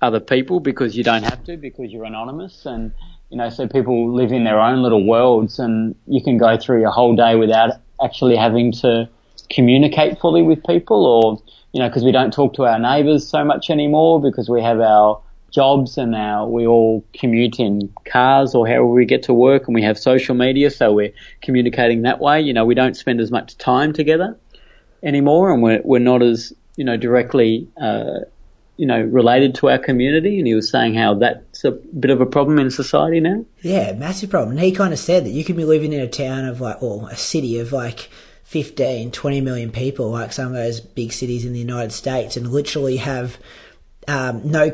other people because you don't have to because you're anonymous and you know so people live in their own little worlds and you can go through your whole day without actually having to communicate fully with people or you know because we don't talk to our neighbours so much anymore because we have our jobs and now we all commute in cars or however we get to work and we have social media so we're communicating that way. You know, we don't spend as much time together anymore and we're, we're not as, you know, directly, uh, you know, related to our community. And he was saying how that's a bit of a problem in society now. Yeah, massive problem. And he kind of said that you could be living in a town of like, or a city of like 15, 20 million people, like some of those big cities in the United States and literally have um, no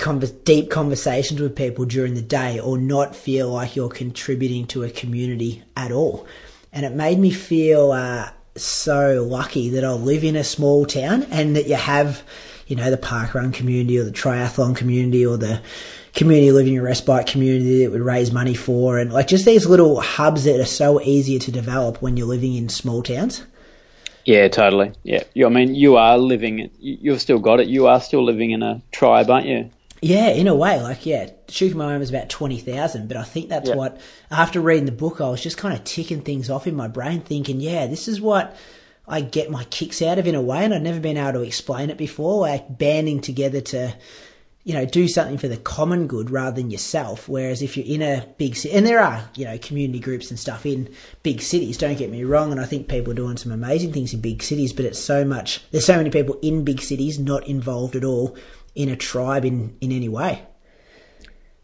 deep conversations with people during the day or not feel like you're contributing to a community at all. And it made me feel uh, so lucky that I live in a small town and that you have, you know, the park run community or the triathlon community or the community living in respite community that would raise money for and like just these little hubs that are so easier to develop when you're living in small towns. Yeah, totally. Yeah, you, I mean, you are living. You've still got it. You are still living in a tribe, aren't you? Yeah, in a way. Like, yeah, Shukumama is about 20,000, but I think that's yep. what, after reading the book, I was just kind of ticking things off in my brain, thinking, yeah, this is what I get my kicks out of in a way, and I'd never been able to explain it before, like banding together to you know, do something for the common good rather than yourself. Whereas if you're in a big city, and there are, you know, community groups and stuff in big cities, don't get me wrong, and I think people are doing some amazing things in big cities, but it's so much, there's so many people in big cities not involved at all in a tribe in, in any way.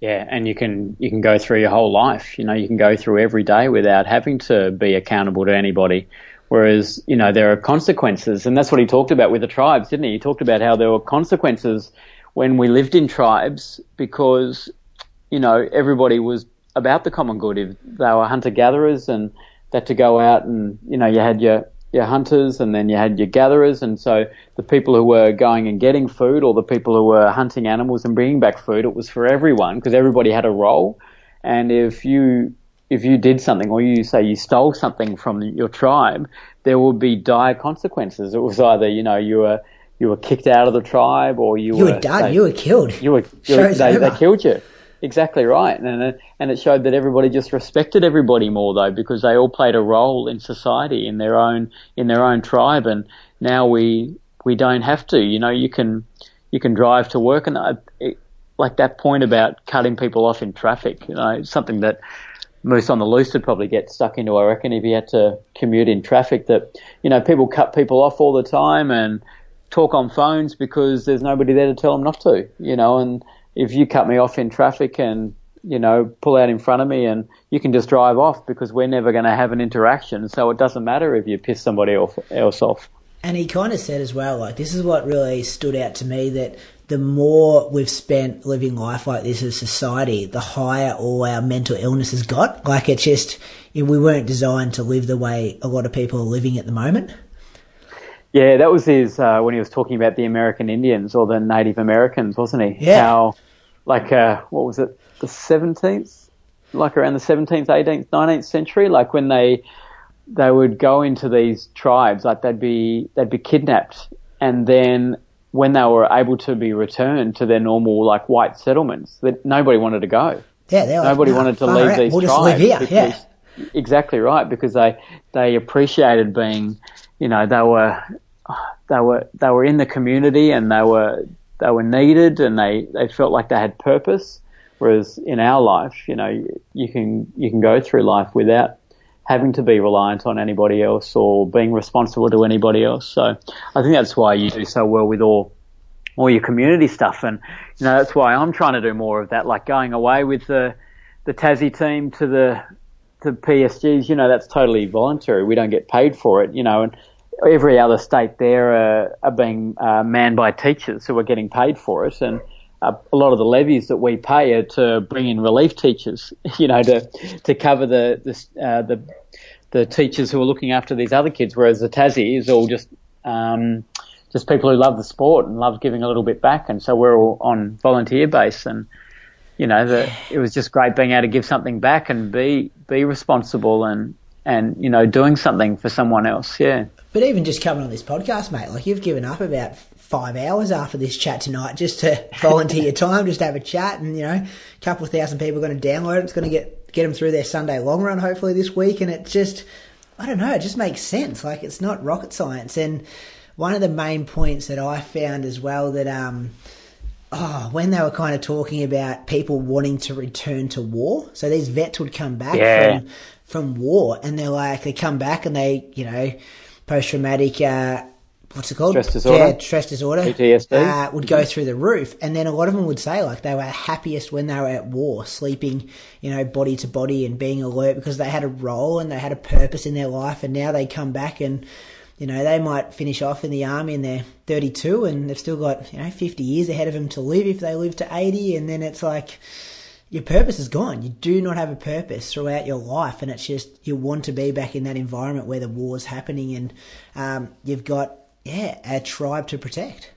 Yeah, and you can you can go through your whole life. You know, you can go through every day without having to be accountable to anybody. Whereas, you know, there are consequences, and that's what he talked about with the tribes, didn't he? He talked about how there were consequences when we lived in tribes because, you know, everybody was about the common good. If they were hunter gatherers and had to go out and, you know, you had your, your hunters and then you had your gatherers. And so the people who were going and getting food or the people who were hunting animals and bringing back food, it was for everyone because everybody had a role. And if you, if you did something or you say you stole something from your tribe, there would be dire consequences. It was either, you know, you were, you were kicked out of the tribe or you, you were, were done. They, you were killed. You were, you were they, they, killed you. Exactly right. And it, and it showed that everybody just respected everybody more though because they all played a role in society in their own in their own tribe. And now we we don't have to. You know, you can you can drive to work and I, it, like that point about cutting people off in traffic. You know, something that Moose on the Loose would probably get stuck into. I reckon if he had to commute in traffic, that you know people cut people off all the time and talk on phones because there's nobody there to tell them not to, you know, and if you cut me off in traffic and you know, pull out in front of me and you can just drive off because we're never going to have an interaction. So it doesn't matter if you piss somebody else off. And he kind of said as well, like, this is what really stood out to me that the more we've spent living life like this as society, the higher all our mental illness has got. Like, it's just, we weren't designed to live the way a lot of people are living at the moment. Yeah, that was his uh, when he was talking about the American Indians or the Native Americans, wasn't he? Yeah. How, like, uh, what was it, the 17th? Like around the 17th, 18th, 19th century, like when they they would go into these tribes, like they'd be they'd be kidnapped, and then when they were able to be returned to their normal like white settlements, that nobody wanted to go. Yeah, like, nobody no, wanted to leave right. these we'll tribes. Just live here. yeah, exactly right. Because they they appreciated being, you know, they were they were they were in the community and they were they were needed and they, they felt like they had purpose. Whereas in our life, you know, you, can you can go through life without having to be reliant on anybody else or being responsible to anybody else. So I think that's why you do so well with all all your community stuff, and you know that's why I'm trying to do more of that, like going away with the the Tassie team to the to PSGs. You know that's totally voluntary. We don't get paid for it. You know, and every other state there are, are being uh, manned by teachers who are getting paid for it, and uh, a lot of the levies that we pay are to bring in relief teachers, you know, to to cover the the uh, the, the teachers who are looking after these other kids, whereas the Tassie is all just um, just people who love the sport and love giving a little bit back, and so we're all on volunteer base, and you know, the, it was just great being able to give something back and be be responsible and and you know doing something for someone else, yeah. But even just coming on this podcast, mate, like you've given up about five hours after this chat tonight just to volunteer your time, just have a chat, and you know, a couple of thousand people are going to download it. It's going to get get them through their Sunday long run hopefully this week, and it just, I don't know, it just makes sense. Like it's not rocket science, and one of the main points that I found as well that um. Oh, when they were kind of talking about people wanting to return to war, so these vets would come back Yeah. from from war, and they're like they come back and they, you know, post traumatic uh, what's it called? Stress disorder? Yeah, stress disorder. PTSD. Uh, would go through the roof. And then a lot of them would say like they were happiest when they were at war, sleeping, you know, body to body and being alert because they had a role and they had a purpose in their life. And now they come back and, you know, they might finish off in the army and they're 32 and they've still got, you know, 50 years ahead of them to live if they live to 80. And then it's like, your purpose is gone. You do not have a purpose throughout your life, and it's just you want to be back in that environment where the war's happening, and um, you've got yeah a tribe to protect.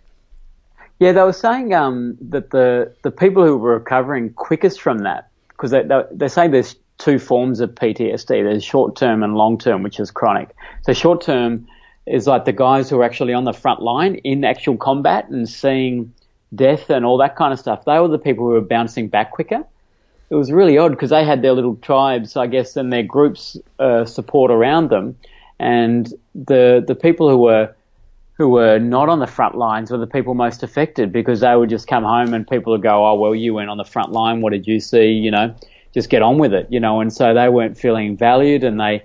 Yeah, they were saying um, that the the people who were recovering quickest from that, because they, they, they're saying there's two forms of PTSD. There's short term and long term, which is chronic. So short term is like the guys who are actually on the front line in actual combat and seeing death and all that kind of stuff. They were the people who were bouncing back quicker. It was really odd because they had their little tribes, I guess, and their groups uh, support around them, and the the people who were who were not on the front lines were the people most affected because they would just come home and people would go, oh, well, you went on the front line. What did you see? You know, just get on with it, you know, and so they weren't feeling valued and they,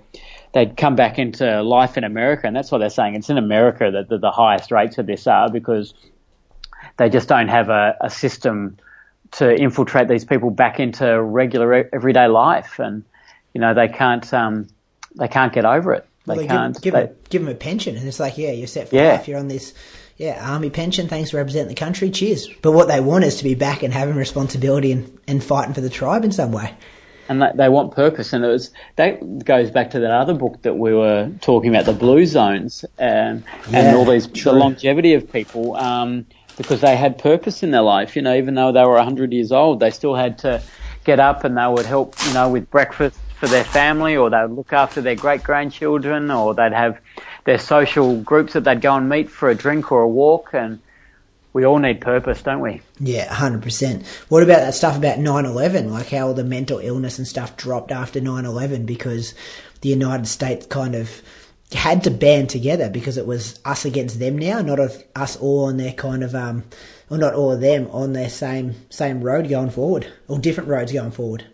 they'd come back into life in America. And that's what they're saying. It's in America that the, the highest rates of this are because they just don't have a, a system to infiltrate these people back into regular everyday life. And, you know, they can't, um, they can't get over it. Well, they they can't. give, give, they- them, give them a pension, and it's like, yeah, you're set for Yeah. life. You're on this, yeah, army pension. Thanks for representing the country. Cheers. But what they want is to be back and having responsibility and, and fighting for the tribe in some way. and they, they want purpose. And it was that goes back to that other book that we were talking about, the blue zones, um, Yeah, and all these true. the longevity of people um, because they had purpose in their life. You know, even though they were hundred years old, they still had to get up and they would help. You know, with breakfast for their family, or they would look after their great grandchildren, or they'd have their social groups that they'd go and meet for a drink or a walk. And we all need purpose, don't we? Yeah, 100%. What about that stuff about 9-11? Like how the mental illness and stuff dropped after 9-11 because the United States kind of had to band together because it was us against them now, not of us all on their kind of, um, or not all of them on their same, same road going forward, or different roads going forward.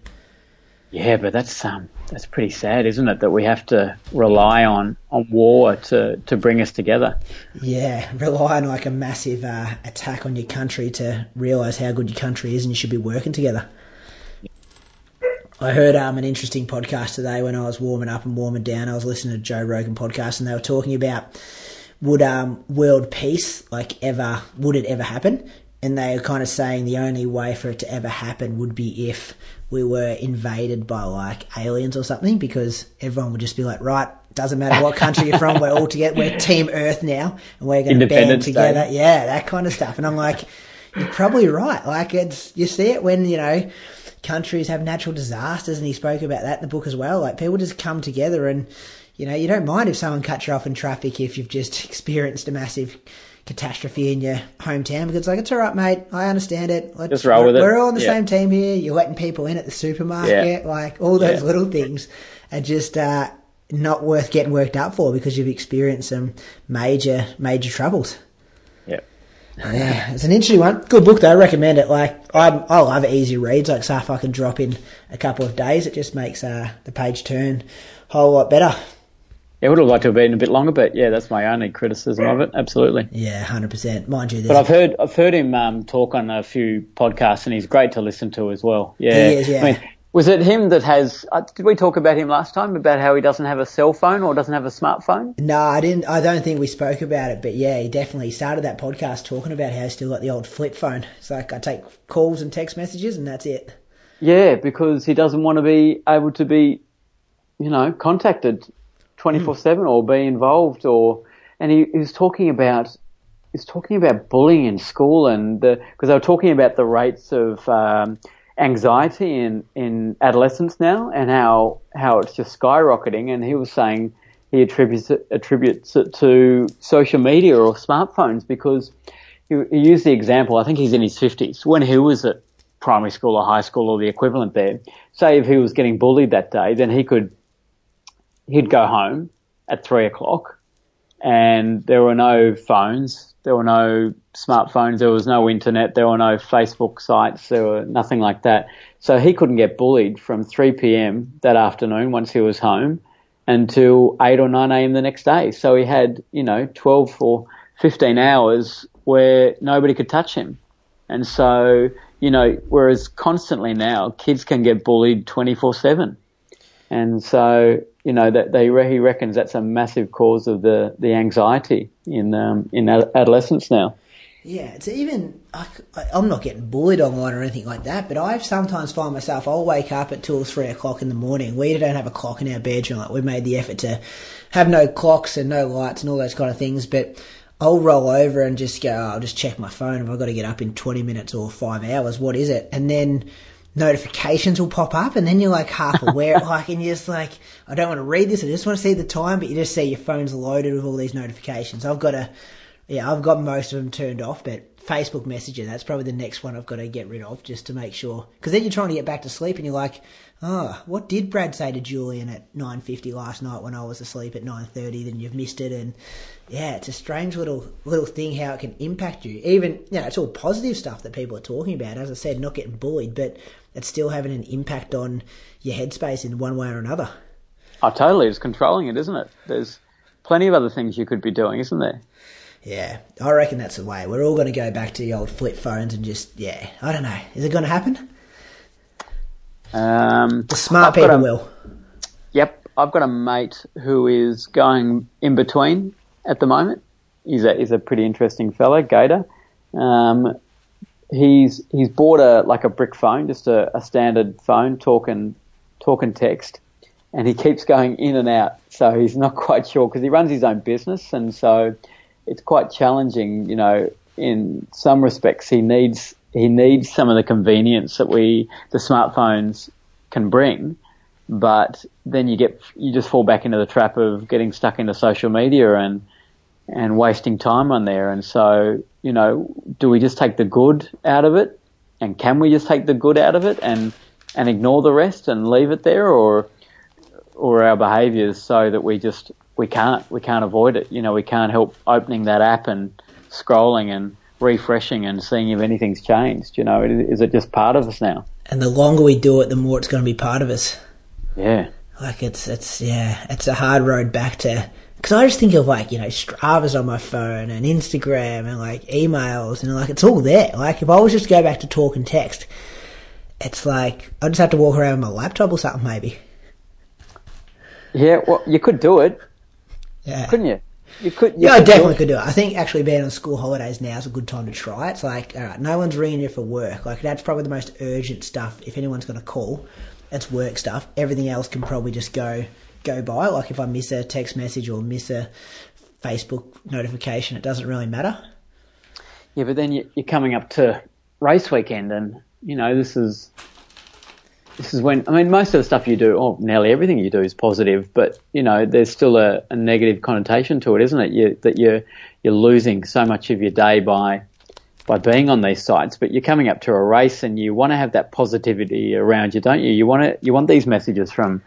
Yeah, but that's um, that's pretty sad, isn't it? That we have to rely on, on war to, to bring us together. Yeah, rely on like a massive uh, attack on your country to realise how good your country is and you should be working together. I heard um, an interesting podcast today when I was warming up and warming down. I was listening to Joe Rogan podcast, and they were talking about would um, world peace like ever would it ever happen? And they were kind of saying the only way for it to ever happen would be if we were invaded by like aliens or something, because everyone would just be like, right, doesn't matter what country you're from, we're all together, we're Team Earth now, and we're going to band Independence Day. together. Yeah, that kind of stuff. And I'm like, you're probably right. Like it's you see it when you know countries have natural disasters, and he spoke about that in the book as well. Like people just come together, and you know you don't mind if someone cuts you off in traffic if you've just experienced a massive catastrophe in your hometown because it's like it's all right, mate. I understand it. Let's, Just roll with it. We're all on the Yeah. same team here. You're letting people in at the supermarket, like all those Yeah. little things are just uh, not worth getting worked up for because you've experienced some major major troubles. Yeah. Yeah, it's an interesting one. Good book though. I recommend it. Like I, I love easy reads. Like stuff I can drop in a couple of days. It just makes uh, the page turn a whole lot better. Yeah, I would have liked to have been a bit longer, but yeah, that's my only criticism of it. Absolutely. Yeah, hundred percent. Mind you, But I've heard I've heard him um, talk on a few podcasts, and he's great to listen to as well. Yeah, He is, yeah. I mean, was it him that has? Uh, did we talk about him last time about how he doesn't have a cell phone or doesn't have a smartphone? no, I didn't. I don't think we spoke about it, but yeah, he definitely started that podcast talking about how he's still got the old flip phone. It's like I take calls and text messages, and that's it. Yeah, because he doesn't want to be able to be, you know, contacted twenty four seven or be involved or. And he, he was talking about he's talking about bullying in school and the because they were talking about the rates of um, anxiety in in adolescents now and how how it's just skyrocketing. And he was saying he attributes it, attributes it to social media or smartphones because he, he used the example. I think he's in his fifties when he was at primary school or high school or the equivalent there. Say if he was getting bullied that day, then he could he'd go home at three o'clock and there were no phones, there were no smartphones, there was no internet, there were no Facebook sites, there were nothing like that. So he couldn't get bullied from 3 p.m. that afternoon once he was home until 8 or 9 a.m. the next day. So he had, you know, 12 or 15 hours where nobody could touch him. And so, you know, whereas constantly now kids can get bullied 24 7. And so, you know, that they he reckons that's a massive cause of the, the anxiety in um, in ad- adolescents now. Yeah, it's even. I, am not getting bullied online or anything like that, but I sometimes find myself. I'll wake up at two or three o'clock in the morning. We don't have a clock in our bedroom. Like we made the effort to have no clocks and no lights and all those kind of things. But I'll roll over and just go. Oh, I'll just check my phone. If I've got to get up in twenty minutes or five hours, what is it? And then notifications will pop up, and then you're like half aware, like, and you're just like, I don't want to read this. I just want to see the time, but you just see your phone's loaded with all these notifications. I've got a yeah, I've got most of them turned off, but Facebook Messenger, that's probably the next one I've got to get rid of just to make sure. Because then you're trying to get back to sleep and you're like, oh, what did Brad say to Julian at 9.50 last night when I was asleep at 9.30? Then you've missed it. And yeah, it's a strange little little thing how it can impact you. Even, you know, it's all positive stuff that people are talking about. As I said, not getting bullied, but it's still having an impact on your headspace in one way or another. Oh, totally. It's controlling it, isn't it? There's plenty of other things you could be doing, isn't there? Yeah, I reckon that's the way. We're all going to go back to the old flip phones and just, yeah, I don't know. Is it going to happen? Um, The smart I've people a- will. Yep, I've got a mate who is going in between at the moment. He's a he's a pretty interesting fella, Gator. Um, he's he's bought a like a brick phone, just a, a standard phone, talk and talk and text, and he keeps going in and out. So he's not quite sure because he runs his own business, and so it's quite challenging. You know, in some respects, he needs he needs some of the convenience that we the smartphones can bring but then you get you just fall back into the trap of getting stuck into social media and and wasting time on there. And so, you know, do we just take the good out of it? And can we just take the good out of it and and ignore the rest and leave it there, or or our behaviours so that we just we can't we can't avoid it. You know, we can't help opening that app and scrolling and refreshing and seeing if anything's changed. You know, is it just part of us now? And the longer we do it, the more it's going to be part of us. Yeah. Like it's it's yeah, it's a hard road back to. Because I just think of like you know Strava's on my phone and Instagram and like emails and like it's all there. Like if I was just to go back to talk and text, it's like I just have to walk around with my laptop or something, maybe. Yeah, well, you could do it, Yeah. couldn't you? You could. You Yeah, I could do definitely could do it. I think actually being on school holidays now is a good time to try. it. It's like, all right, no one's ringing you for work. Like that's probably the most urgent stuff. If anyone's going to call, it's work stuff. Everything else can probably just go go by. Like if I miss a text message or miss a Facebook notification, it doesn't really matter. Yeah, but then you're coming up to race weekend, and you know this is this is when I mean most of the stuff you do, or nearly everything you do, is positive, but you know there's still a, a negative connotation to it, isn't it? You, that you're you're losing so much of your day by by being on these sites, but you're coming up to a race and you want to have that positivity around you, don't you? You want to you want these messages from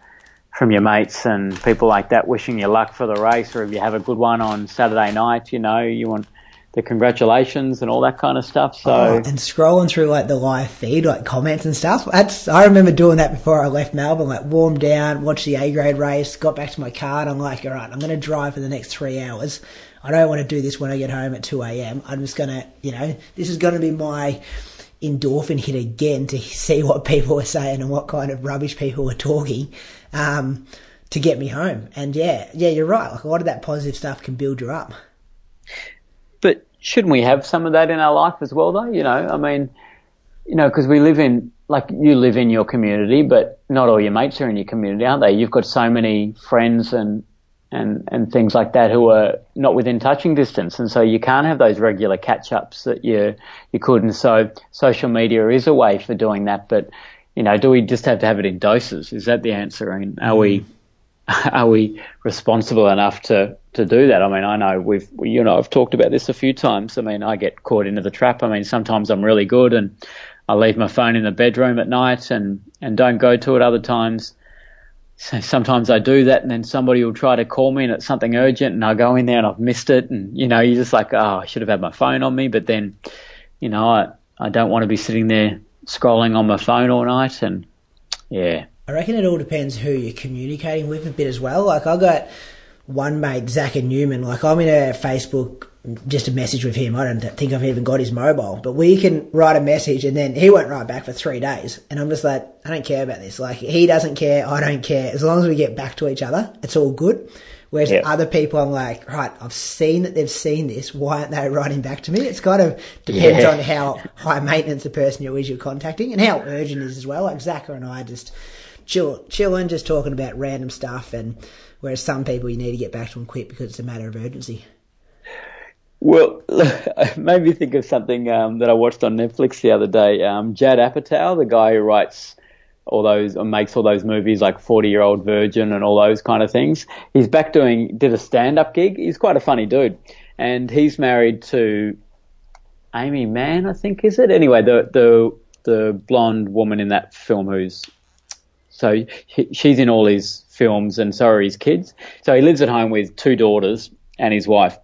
from your mates and people like that wishing you luck for the race, or if you have a good one on Saturday night, you know, you want the congratulations and all that kind of stuff. So Oh, and scrolling through like the live feed, like comments and stuff. That's I remember doing that before I left Melbourne. Like warmed down, watched the A grade race, got back to my car, and I'm like, all right, I'm going to drive for the next three hours. I don't want to do this when I get home at two a.m. I'm just going to, you know, this is going to be my endorphin hit again to see what people are saying and what kind of rubbish people are talking um, to get me home. And yeah, yeah, you're right. Like a lot of that positive stuff can build you up. Shouldn't we have some of that in our life as well, though? You know, I mean, you know, because we live in, like, you live in your community, but not all your mates are in your community, aren't they? You've got so many friends and, and, and things like that who are not within touching distance. And so you can't have those regular catch ups that you, you could. And so social media is a way for doing that. But, you know, do we just have to have it in doses? Is that the answer? And are we, are we responsible enough to, to do that? I mean, I know we've, you know, I've talked about this a few times. I mean, I get caught into the trap. I mean, sometimes I'm really good and I leave my phone in the bedroom at night and, and don't go to it. Other times, so sometimes I do that and then somebody will try to call me and it's something urgent and I go in there and I've missed it. And, you know, you're just like, oh, I should have had my phone on me. But then, you know, I, I don't want to be sitting there scrolling on my phone all night. And yeah, I reckon it all depends who you're communicating with a bit as well. Like I got one mate, Zach and Newman. Like I'm in a Facebook, just a message with him. I don't think I've even got his mobile, but we can write a message and then he won't write back for three days. And I'm just like, I don't care about this. Like he doesn't care, I don't care. As long as we get back to each other, it's all good. Whereas Yeah. other people, I'm like, right, I've seen that they've seen this. Why aren't they writing back to me? It's kind of depends Yeah. on how high maintenance the person who is you're contacting and how urgent it is as well. Like Zach and I just chill, chilling, just talking about random stuff. And whereas some people you need to get back to them quick because it's a matter of urgency. Well, it made me think of something um, that I watched on Netflix the other day. Um, Judd Apatow, the guy who writes all those or makes all those movies like Forty Year Old Virgin and all those kind of things, he's back doing did a stand up gig. He's quite a funny dude, and he's married to Amy Mann, I think is it. Anyway, the the the blonde woman in that film who's so he, she's in all his films, and so are his kids. So he lives at home with two daughters and his wife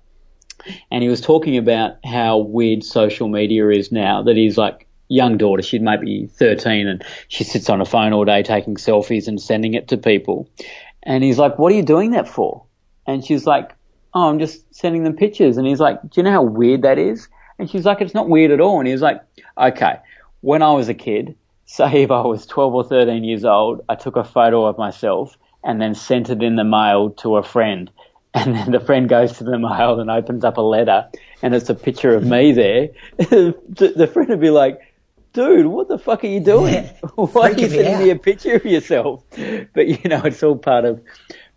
and he was talking about how weird social media is now. That he's like young daughter, she might be 13, and she sits on a phone all day taking selfies and sending it to people. And he's like, "What are you doing that for?" And she's like, "Oh, I'm just sending them pictures." And he's like, "Do you know how weird that is?" And she's like, "It's not weird at all." And he's like, "Okay, when I was a kid, say if I was 12 or 13 years old, I took a photo of myself and then sent it in the mail to a friend." and then the friend goes to the mail and opens up a letter and it's a picture of me there, the the friend would be like, dude, what the fuck are you doing? Yeah, Why are you sending me a picture of yourself? But you know, it's all part of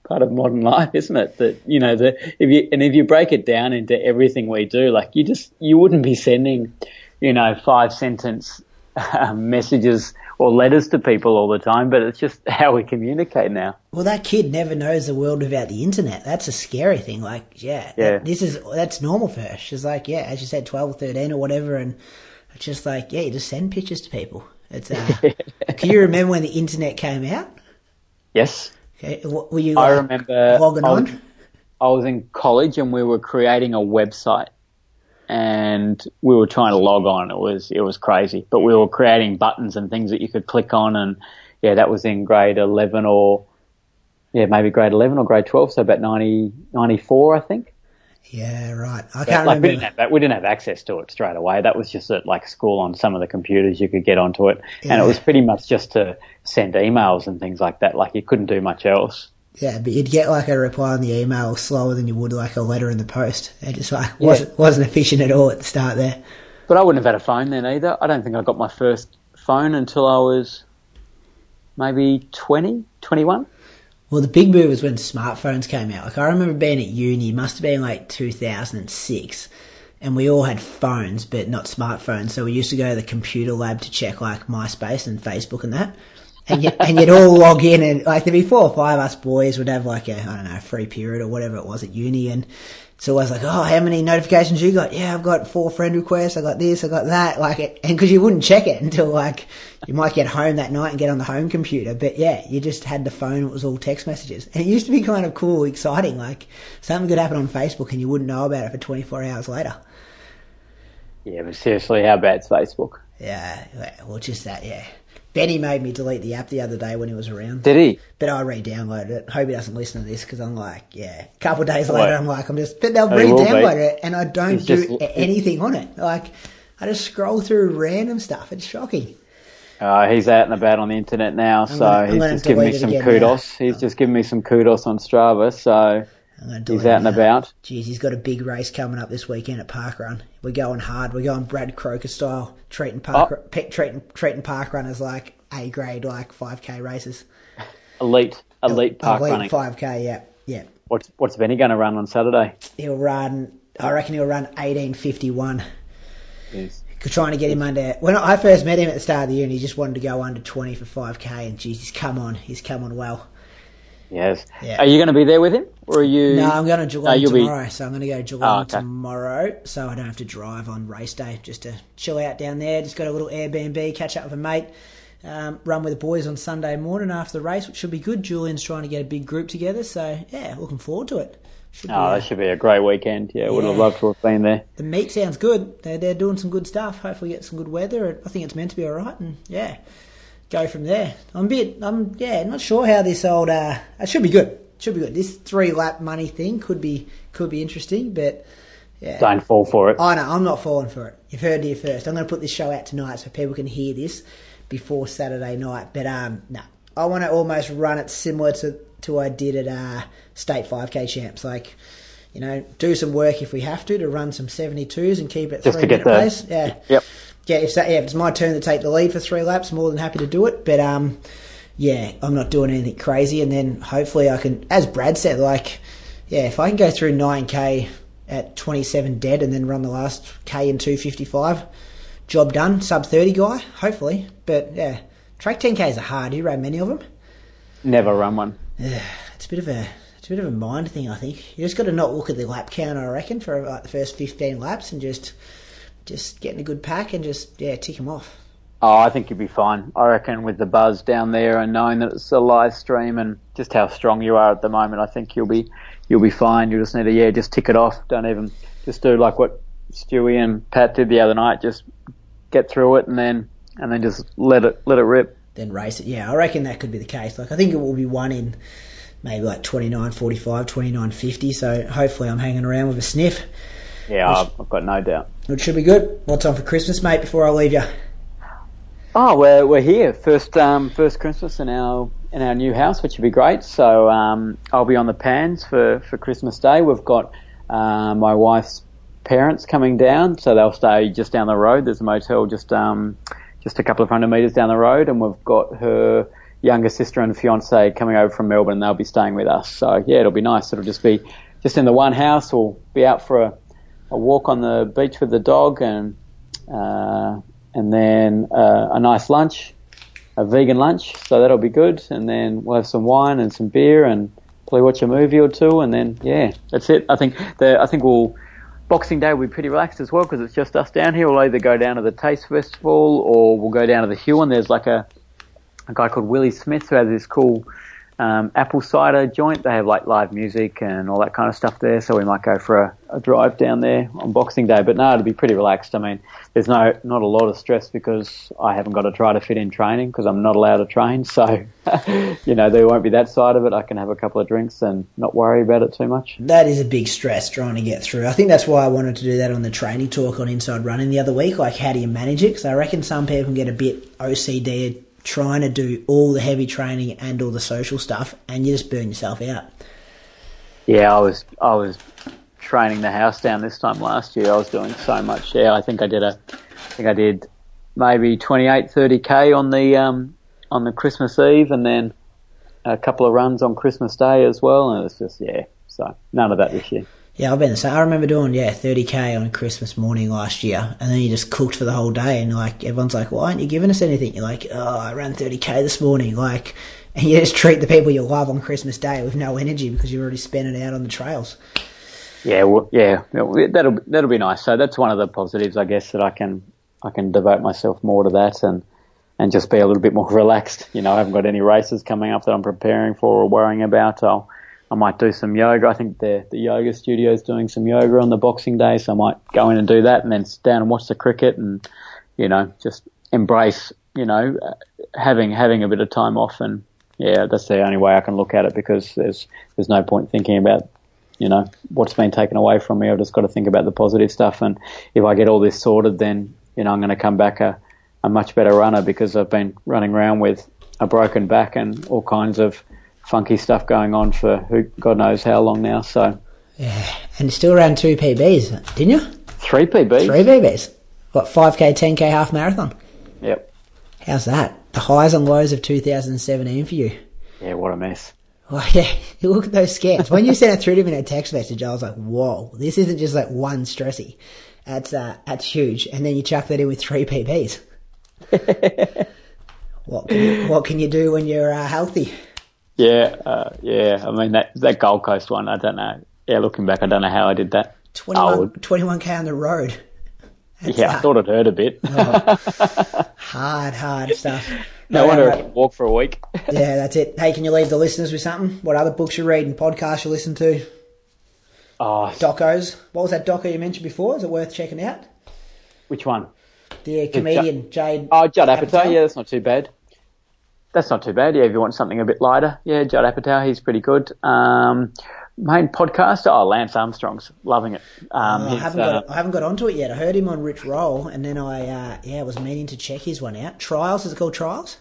part of modern life, isn't it? That you know, that if you and if you break it down into everything we do, like you just you wouldn't be sending, you know, five sentence um, messages or letters to people all the time, but it's just how we communicate now. Well, that kid never knows the world without the internet. That's a scary thing. Like, yeah, Yeah. this is that's normal for her. She's like, yeah, as you said, twelve or thirteen or whatever, and it's just like, yeah, you just send pictures to people. It's. Uh, can you remember when the internet came out? Yes. Okay, were you? I remember logging I was, on. I was in college and we were creating a website and we were trying to log on. It was, it was crazy, but we were creating buttons and things that you could click on. And yeah, that was in grade 11 or yeah, maybe grade 11 or grade 12. So about 90, 94, I think. Yeah, right. I But, can't like we didn't remember. have. We didn't have access to it straight away. That was just at like school on some of the computers you could get onto it, and it was pretty much just to send emails and things like that. Like you couldn't do much else. Yeah, but you'd get like a reply on the email slower than you would like a letter in the post. It just like wasn't wasn't efficient at all at the start there. But I wouldn't have had a phone then either. I don't think I got my first phone until I was maybe 20, 21. Well, the big move was when smartphones came out. Like I remember being at uni, must have been like 2006, and we all had phones, but not smartphones. So we used to go to the computer lab to check like MySpace and Facebook and that. And, you, and you'd all log in and like there'd be four or five of us boys would have like a, I don't know, free period or whatever it was at uni and it's always like, oh, how many notifications you got? Yeah, I've got four friend requests. I got this, I got that. Like, and because you wouldn't check it until like you might get home that night and get on the home computer. But yeah, you just had the phone. It was all text messages, and it used to be kind of cool, exciting. Like something could happen on Facebook and you wouldn't know about it for 24 hours later. Yeah, but seriously, how bad's Facebook? Yeah, yeah, well, just that. Yeah, Benny made me delete the app the other day when he was around. Did he? But I re-downloaded it. Hope he doesn't listen to this because I'm like, yeah. A couple of days later, I'm like, I'm just, but they'll Oh, re-download it, and I don't It's do just- anything on it. Like, I just scroll through random stuff. It's shocking. Uh, he's out and about on the internet now, so I'm he's gonna just giving me some kudos. now. He's just giving me some kudos on Strava, so I'm gonna he's delete out and about. Jeez, he's got a big race coming up this weekend at Parkrun. We're going hard. We're going Brad Croker style, treating park, Oh. pe- treating treating park runners like A grade, like 5k races. Elite, elite park Elite running. 5k, yeah, yeah. What's what's Benny going to run on Saturday? He'll run. I reckon he'll run 1851. He's- trying to get him under. When I first met him at the start of the year, and he just wanted to go under 20 for 5k, and he's come on. He's come on well. Yes. Yeah. Are you going to be there with him, or are you? No, I'm going to Geelong you'll be- tomorrow, so I'm going to go to Geelong Oh, okay. tomorrow, so I don't have to drive on race day, just to chill out down there. Just got a little Airbnb, catch up with a mate, um, run with the boys on Sunday morning after the race, which should be good. Julian's trying to get a big group together, so yeah, looking forward to it. Should be, Oh, uh, that should be a great weekend. Yeah, would have loved to have been there. the meet sounds good. They're, they're doing some good stuff. Hopefully, get some good weather. I think it's meant to be all right, and yeah, go from there. I'm a bit, I'm yeah, not sure how this old. Uh, it should be good. Should be good. This three lap money thing could be could be interesting, but yeah. Don't fall for it. I know I'm not falling for it. You've heard it here first. I'm going to put this show out tonight so people can hear this before Saturday night. But um, no, I want to almost run it similar to to what I did at uh, state 5k champs. Like, you know, do some work if we have to to run some 72s and keep it Just three to get minute the- pace. Yeah. Yep. Yeah, if, that, yeah, if it's my turn to take the lead for three laps, more than happy to do it. But um, yeah, I'm not doing anything crazy. And then hopefully I can, as Brad said, like, yeah, if I can go through 9k at 27 dead and then run the last k in 255, job done. Sub 30 guy, hopefully. But yeah, track 10ks are hard. You ran many of them. Never run one. Yeah, it's a bit of a it's a bit of a mind thing, I think. You just got to not look at the lap count, I reckon, for like the first 15 laps and just just getting a good pack and just yeah tick them off. Oh, I think you'll be fine. I reckon with the buzz down there and knowing that it's a live stream and just how strong you are at the moment, I think you'll be you'll be fine. You just need to yeah, just tick it off. Don't even just do like what Stewie and Pat did the other night. Just get through it and then and then just let it let it rip. then race it. Yeah, I reckon that could be the case. Like, I think it will be one in maybe like 29, 45, 29, 50. So hopefully I'm hanging around with a sniff, Yeah, I've, I've got no doubt. Which should be good. What's on for Christmas, mate, before I leave you? Oh, we're we're here first um, first Christmas in our in our new house, which would be great. So um, I'll be on the pans for, for Christmas Day. We've got uh, my wife's parents coming down, so they'll stay just down the road. There's a motel just um, just a couple of hundred metres down the road, and we've got her younger sister and fiance coming over from Melbourne. and They'll be staying with us. So yeah, it'll be nice. It'll just be just in the one house. We'll be out for a, a walk on the beach with the dog and. Uh, and then uh, a nice lunch, a vegan lunch, so that'll be good. And then we'll have some wine and some beer and probably watch a movie or two. And then yeah, that's it. I think the I think we'll Boxing Day will be pretty relaxed as well because it's just us down here. We'll either go down to the Taste Festival or we'll go down to the Hill and there's like a a guy called Willie Smith who has this cool um, apple cider joint. They have like live music and all that kind of stuff there. So we might go for a, a drive down there on Boxing Day. But no, it'll be pretty relaxed. I mean, there's no not a lot of stress because I haven't got to try to fit in training because I'm not allowed to train. So you know there won't be that side of it. I can have a couple of drinks and not worry about it too much. That is a big stress trying to get through. I think that's why I wanted to do that on the training talk on Inside Running the other week. Like, how do you manage it? Because I reckon some people can get a bit OCD trying to do all the heavy training and all the social stuff, and you just burn yourself out. Yeah, I was I was training the house down this time last year. I was doing so much. Yeah, I think I did a, I think I did maybe 28, 30 k on the um, on the Christmas Eve, and then a couple of runs on Christmas Day as well. And it was just yeah, so none of that this year. Yeah, I've been the same. I remember doing yeah 30k on Christmas morning last year, and then you just cooked for the whole day, and like everyone's like, "Why aren't you giving us anything?" You're like, "Oh, I ran 30k this morning," like, and you just treat the people you love on Christmas Day with no energy because you've already spent it out on the trails. Yeah, well, yeah, that'll that'll be nice. So that's one of the positives, I guess, that I can I can devote myself more to that and and just be a little bit more relaxed. You know, I haven't got any races coming up that I'm preparing for or worrying about. I'll I might do some yoga. I think the the yoga studio is doing some yoga on the Boxing Day, so I might go in and do that, and then sit down and watch the cricket, and you know, just embrace, you know, uh, having having a bit of time off, and yeah, that's the only way I can look at it because there's there's no point thinking about, you know, what's been taken away from me. I've just got to think about the positive stuff, and if I get all this sorted, then you know I'm going to come back a a much better runner because I've been running around with a broken back and all kinds of funky stuff going on for who God knows how long now. So yeah, and you still ran two PBs, didn't you? Three PBs. Three PBs. What five k, ten k, half marathon? Yep. How's that? The highs and lows of 2017 for you. Yeah, what a mess. Oh yeah, look at those scans. When you sent it through to me in a text message, I was like, "Whoa, this isn't just like one stressy. That's uh, that's huge." And then you chuck that in with three PBs. what can you, what can you do when you're uh, healthy? Yeah, uh, yeah. I mean that that Gold Coast one. I don't know. Yeah, looking back, I don't know how I did that. 21, k on the road. That's yeah, I thought it hurt a bit. oh, hard, hard stuff. No, no wonder I can walk for a week. yeah, that's it. Hey, can you leave the listeners with something? What other books you read and podcasts you listen to? Oh, docos. What was that doco you mentioned before? Is it worth checking out? Which one? The comedian Jade. Oh, Judd Apatow. Yeah, that's not too bad. That's not too bad. Yeah, if you want something a bit lighter, yeah, Judd Apatow, he's pretty good. Um, main podcast, oh, Lance Armstrong's loving it. Um, oh, I haven't got uh, I haven't got onto it yet. I heard him on Rich Roll, and then I uh, yeah was meaning to check his one out. Trials is it called Trials?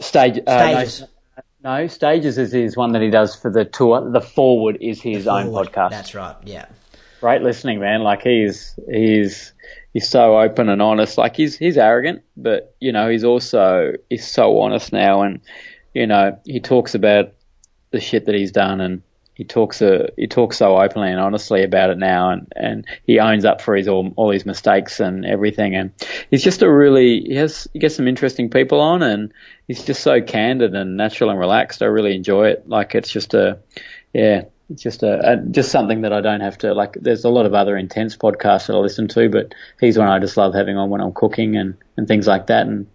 Stage uh, stages. No, no, stages is his one that he does for the tour. The forward is his own podcast. That's right. Yeah. Great listening, man. Like he's he's he's so open and honest. Like he's he's arrogant, but you know he's also he's so honest now, and you know he talks about the shit that he's done, and he talks uh, he talks so openly and honestly about it now, and and he owns up for his all all his mistakes and everything, and he's just a really he has he gets some interesting people on, and he's just so candid and natural and relaxed. I really enjoy it. Like it's just a yeah it's just a, a, just something that I don't have to like. There's a lot of other intense podcasts that I listen to, but he's one I just love having on when I'm cooking and and things like that. And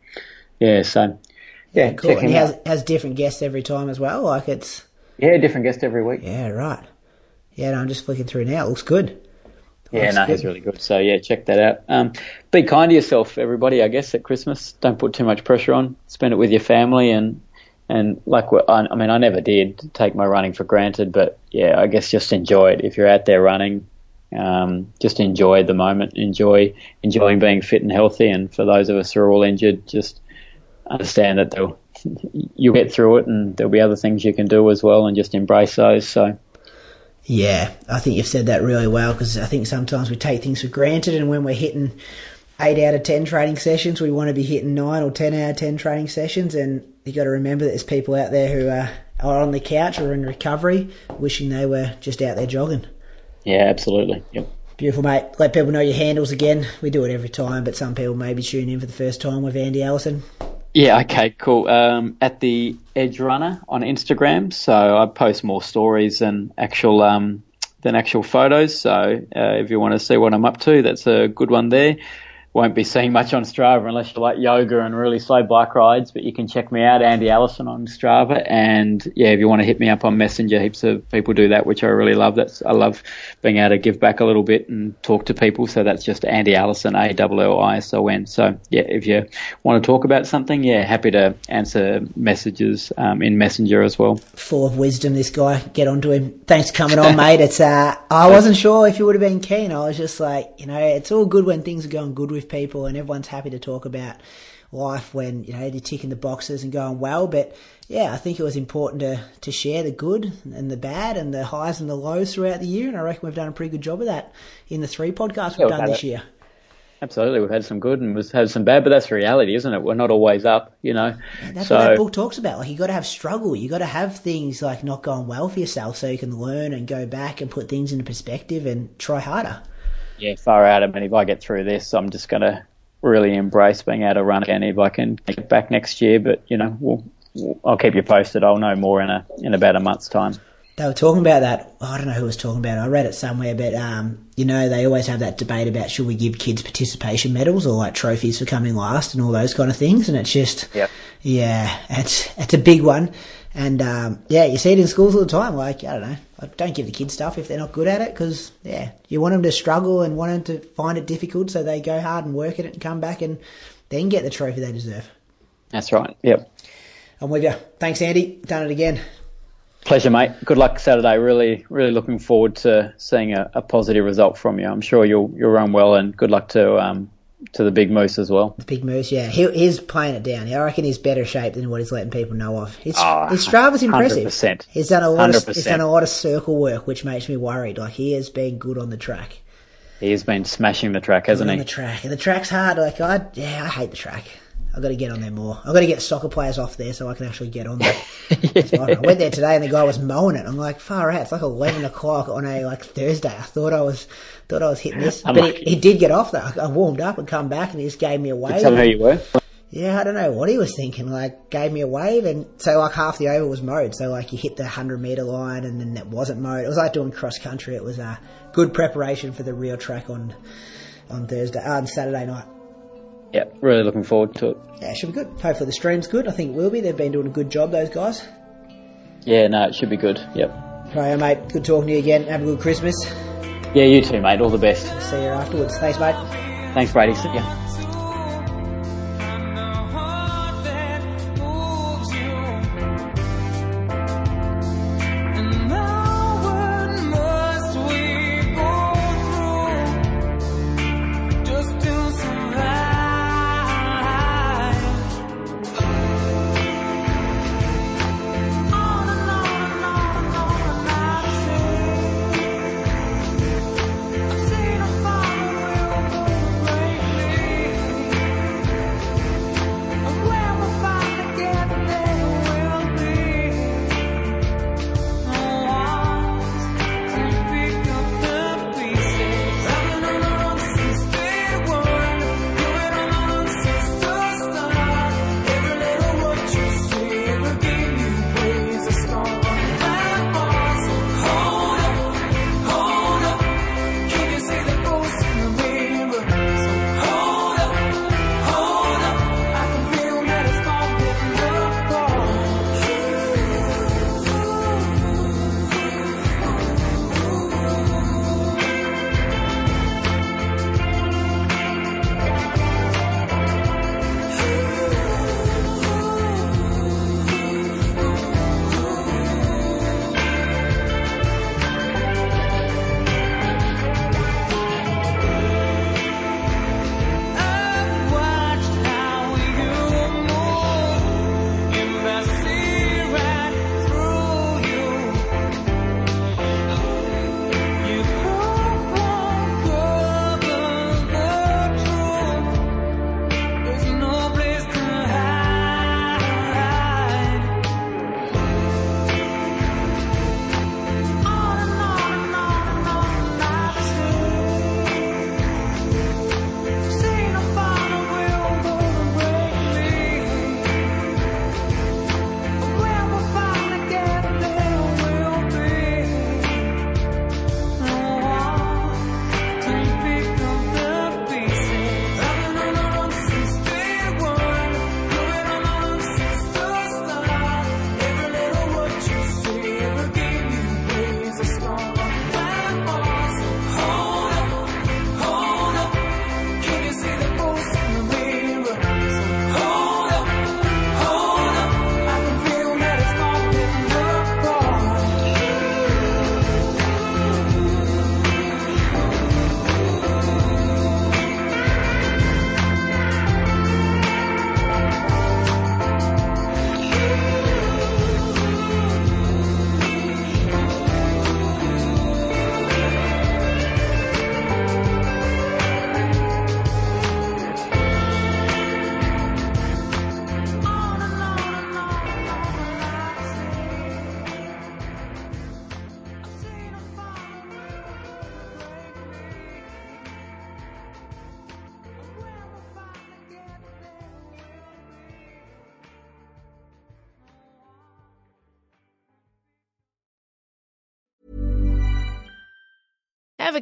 yeah, so yeah, yeah cool. And he has has different guests every time as well. Like it's yeah, different guest every week. Yeah, right. Yeah, no, I'm just flicking through now. It looks good. Yeah, no, good. he's really good. So yeah, check that out. Um, be kind to yourself, everybody. I guess at Christmas, don't put too much pressure on. Spend it with your family and and like I mean, I never did take my running for granted, but yeah, I guess just enjoy it. If you're out there running, um, just enjoy the moment, enjoy enjoying being fit and healthy. And for those of us who are all injured, just understand that they'll, you'll get through it, and there'll be other things you can do as well, and just embrace those. So. Yeah, I think you've said that really well because I think sometimes we take things for granted, and when we're hitting eight out of ten training sessions, we want to be hitting nine or ten out of ten training sessions, and you got to remember that there's people out there who are, are on the couch or in recovery, wishing they were just out there jogging. Yeah, absolutely. Yep. Beautiful, mate. Let people know your handles again. We do it every time, but some people maybe tune in for the first time with Andy Allison. Yeah, okay, cool. Um, at the Edge Runner on Instagram, so I post more stories than actual um, than actual photos. So uh, if you want to see what I'm up to, that's a good one there. Won't be seeing much on Strava unless you like yoga and really slow bike rides. But you can check me out, Andy Allison, on Strava. And yeah, if you want to hit me up on Messenger, heaps of people do that, which I really love. That's I love being able to give back a little bit and talk to people. So that's just Andy Allison, A L L I S O N. So yeah, if you want to talk about something, yeah, happy to answer messages um, in Messenger as well. Full of wisdom, this guy. Get onto him. Thanks for coming on, mate. It's uh, I wasn't sure if you would have been keen. I was just like, you know, it's all good when things are going good with people and everyone's happy to talk about life when you know you're ticking the boxes and going well. But yeah, I think it was important to to share the good and the bad and the highs and the lows throughout the year, and I reckon we've done a pretty good job of that in the three podcasts we've Yeah, done this it. year. Absolutely, we've had some good and we've had some bad, but that's reality, isn't it? We're not always up, you know. That's so what that book talks about. Like you got to have struggle. You got to have things like not going well for yourself, so you can learn and go back and put things into perspective and try harder. Yeah, far out. I mean, if I get through this, I'm just going to really embrace being able to run again if I can get back next year. But you know, we'll, we'll, I'll keep you posted. I'll know more in a in about a month's time. They were talking about that. I don't know who was talking about it. I read it somewhere, but um, you know, they always have that debate about should we give kids participation medals or like trophies for coming last and all those kind of things. And it's just, Yep. yeah, it's it's a big one. And um, yeah, you see it in schools all the time. Like I don't know, I don't give the kids stuff if they're not good at it because yeah, you want them to struggle and want them to find it difficult, so they go hard and work at it and come back and then get the trophy they deserve. That's right. Yep. I'm with you. Thanks, Andy. Done it again. Pleasure, mate. Good luck Saturday. Really, really looking forward to seeing a, a positive result from you. I'm sure you'll you'll run well, and good luck to um to the big moose as well. The Big Moose, yeah, he, he's playing it down. I reckon he's better shape than what he's letting people know of. His, Oh, ah, his Strava's impressive. 100%. He's done a lot of he's done a lot of circle work, which makes me worried. Like he has been good on the track, He has been smashing the track, hasn't on he? the track, and the track's hard. Like I, yeah, I hate the track. I've got to get on there more. I've got to get soccer players off there so I can actually get on there. Fine. I went there today and the guy was mowing it. I'm like, far out. It's like 11 o'clock on a like Thursday. I thought I was thought I was hitting this, but Unlucky. he, he did get off there. I warmed up and come back and he just gave me a wave. Tell me who you were. Yeah, I don't know what he was thinking. Like, gave me a wave, and so like half the over was mowed. So like you hit the hundred meter line, and then it wasn't mowed. It was like doing cross country. It was a good preparation for the real track on on Thursday, uh, on Saturday night. Yeah, really looking forward to it. Yeah, it should be good. Hopefully the stream's good. I think it will be. They've been doing a good job, those guys. Yeah, no, it should be good. Yep. Right, mate. Good talking to you again. Have a good Christmas. Yeah, you too, mate. All the best. See you afterwards. Thanks, mate. Thanks, Brady. See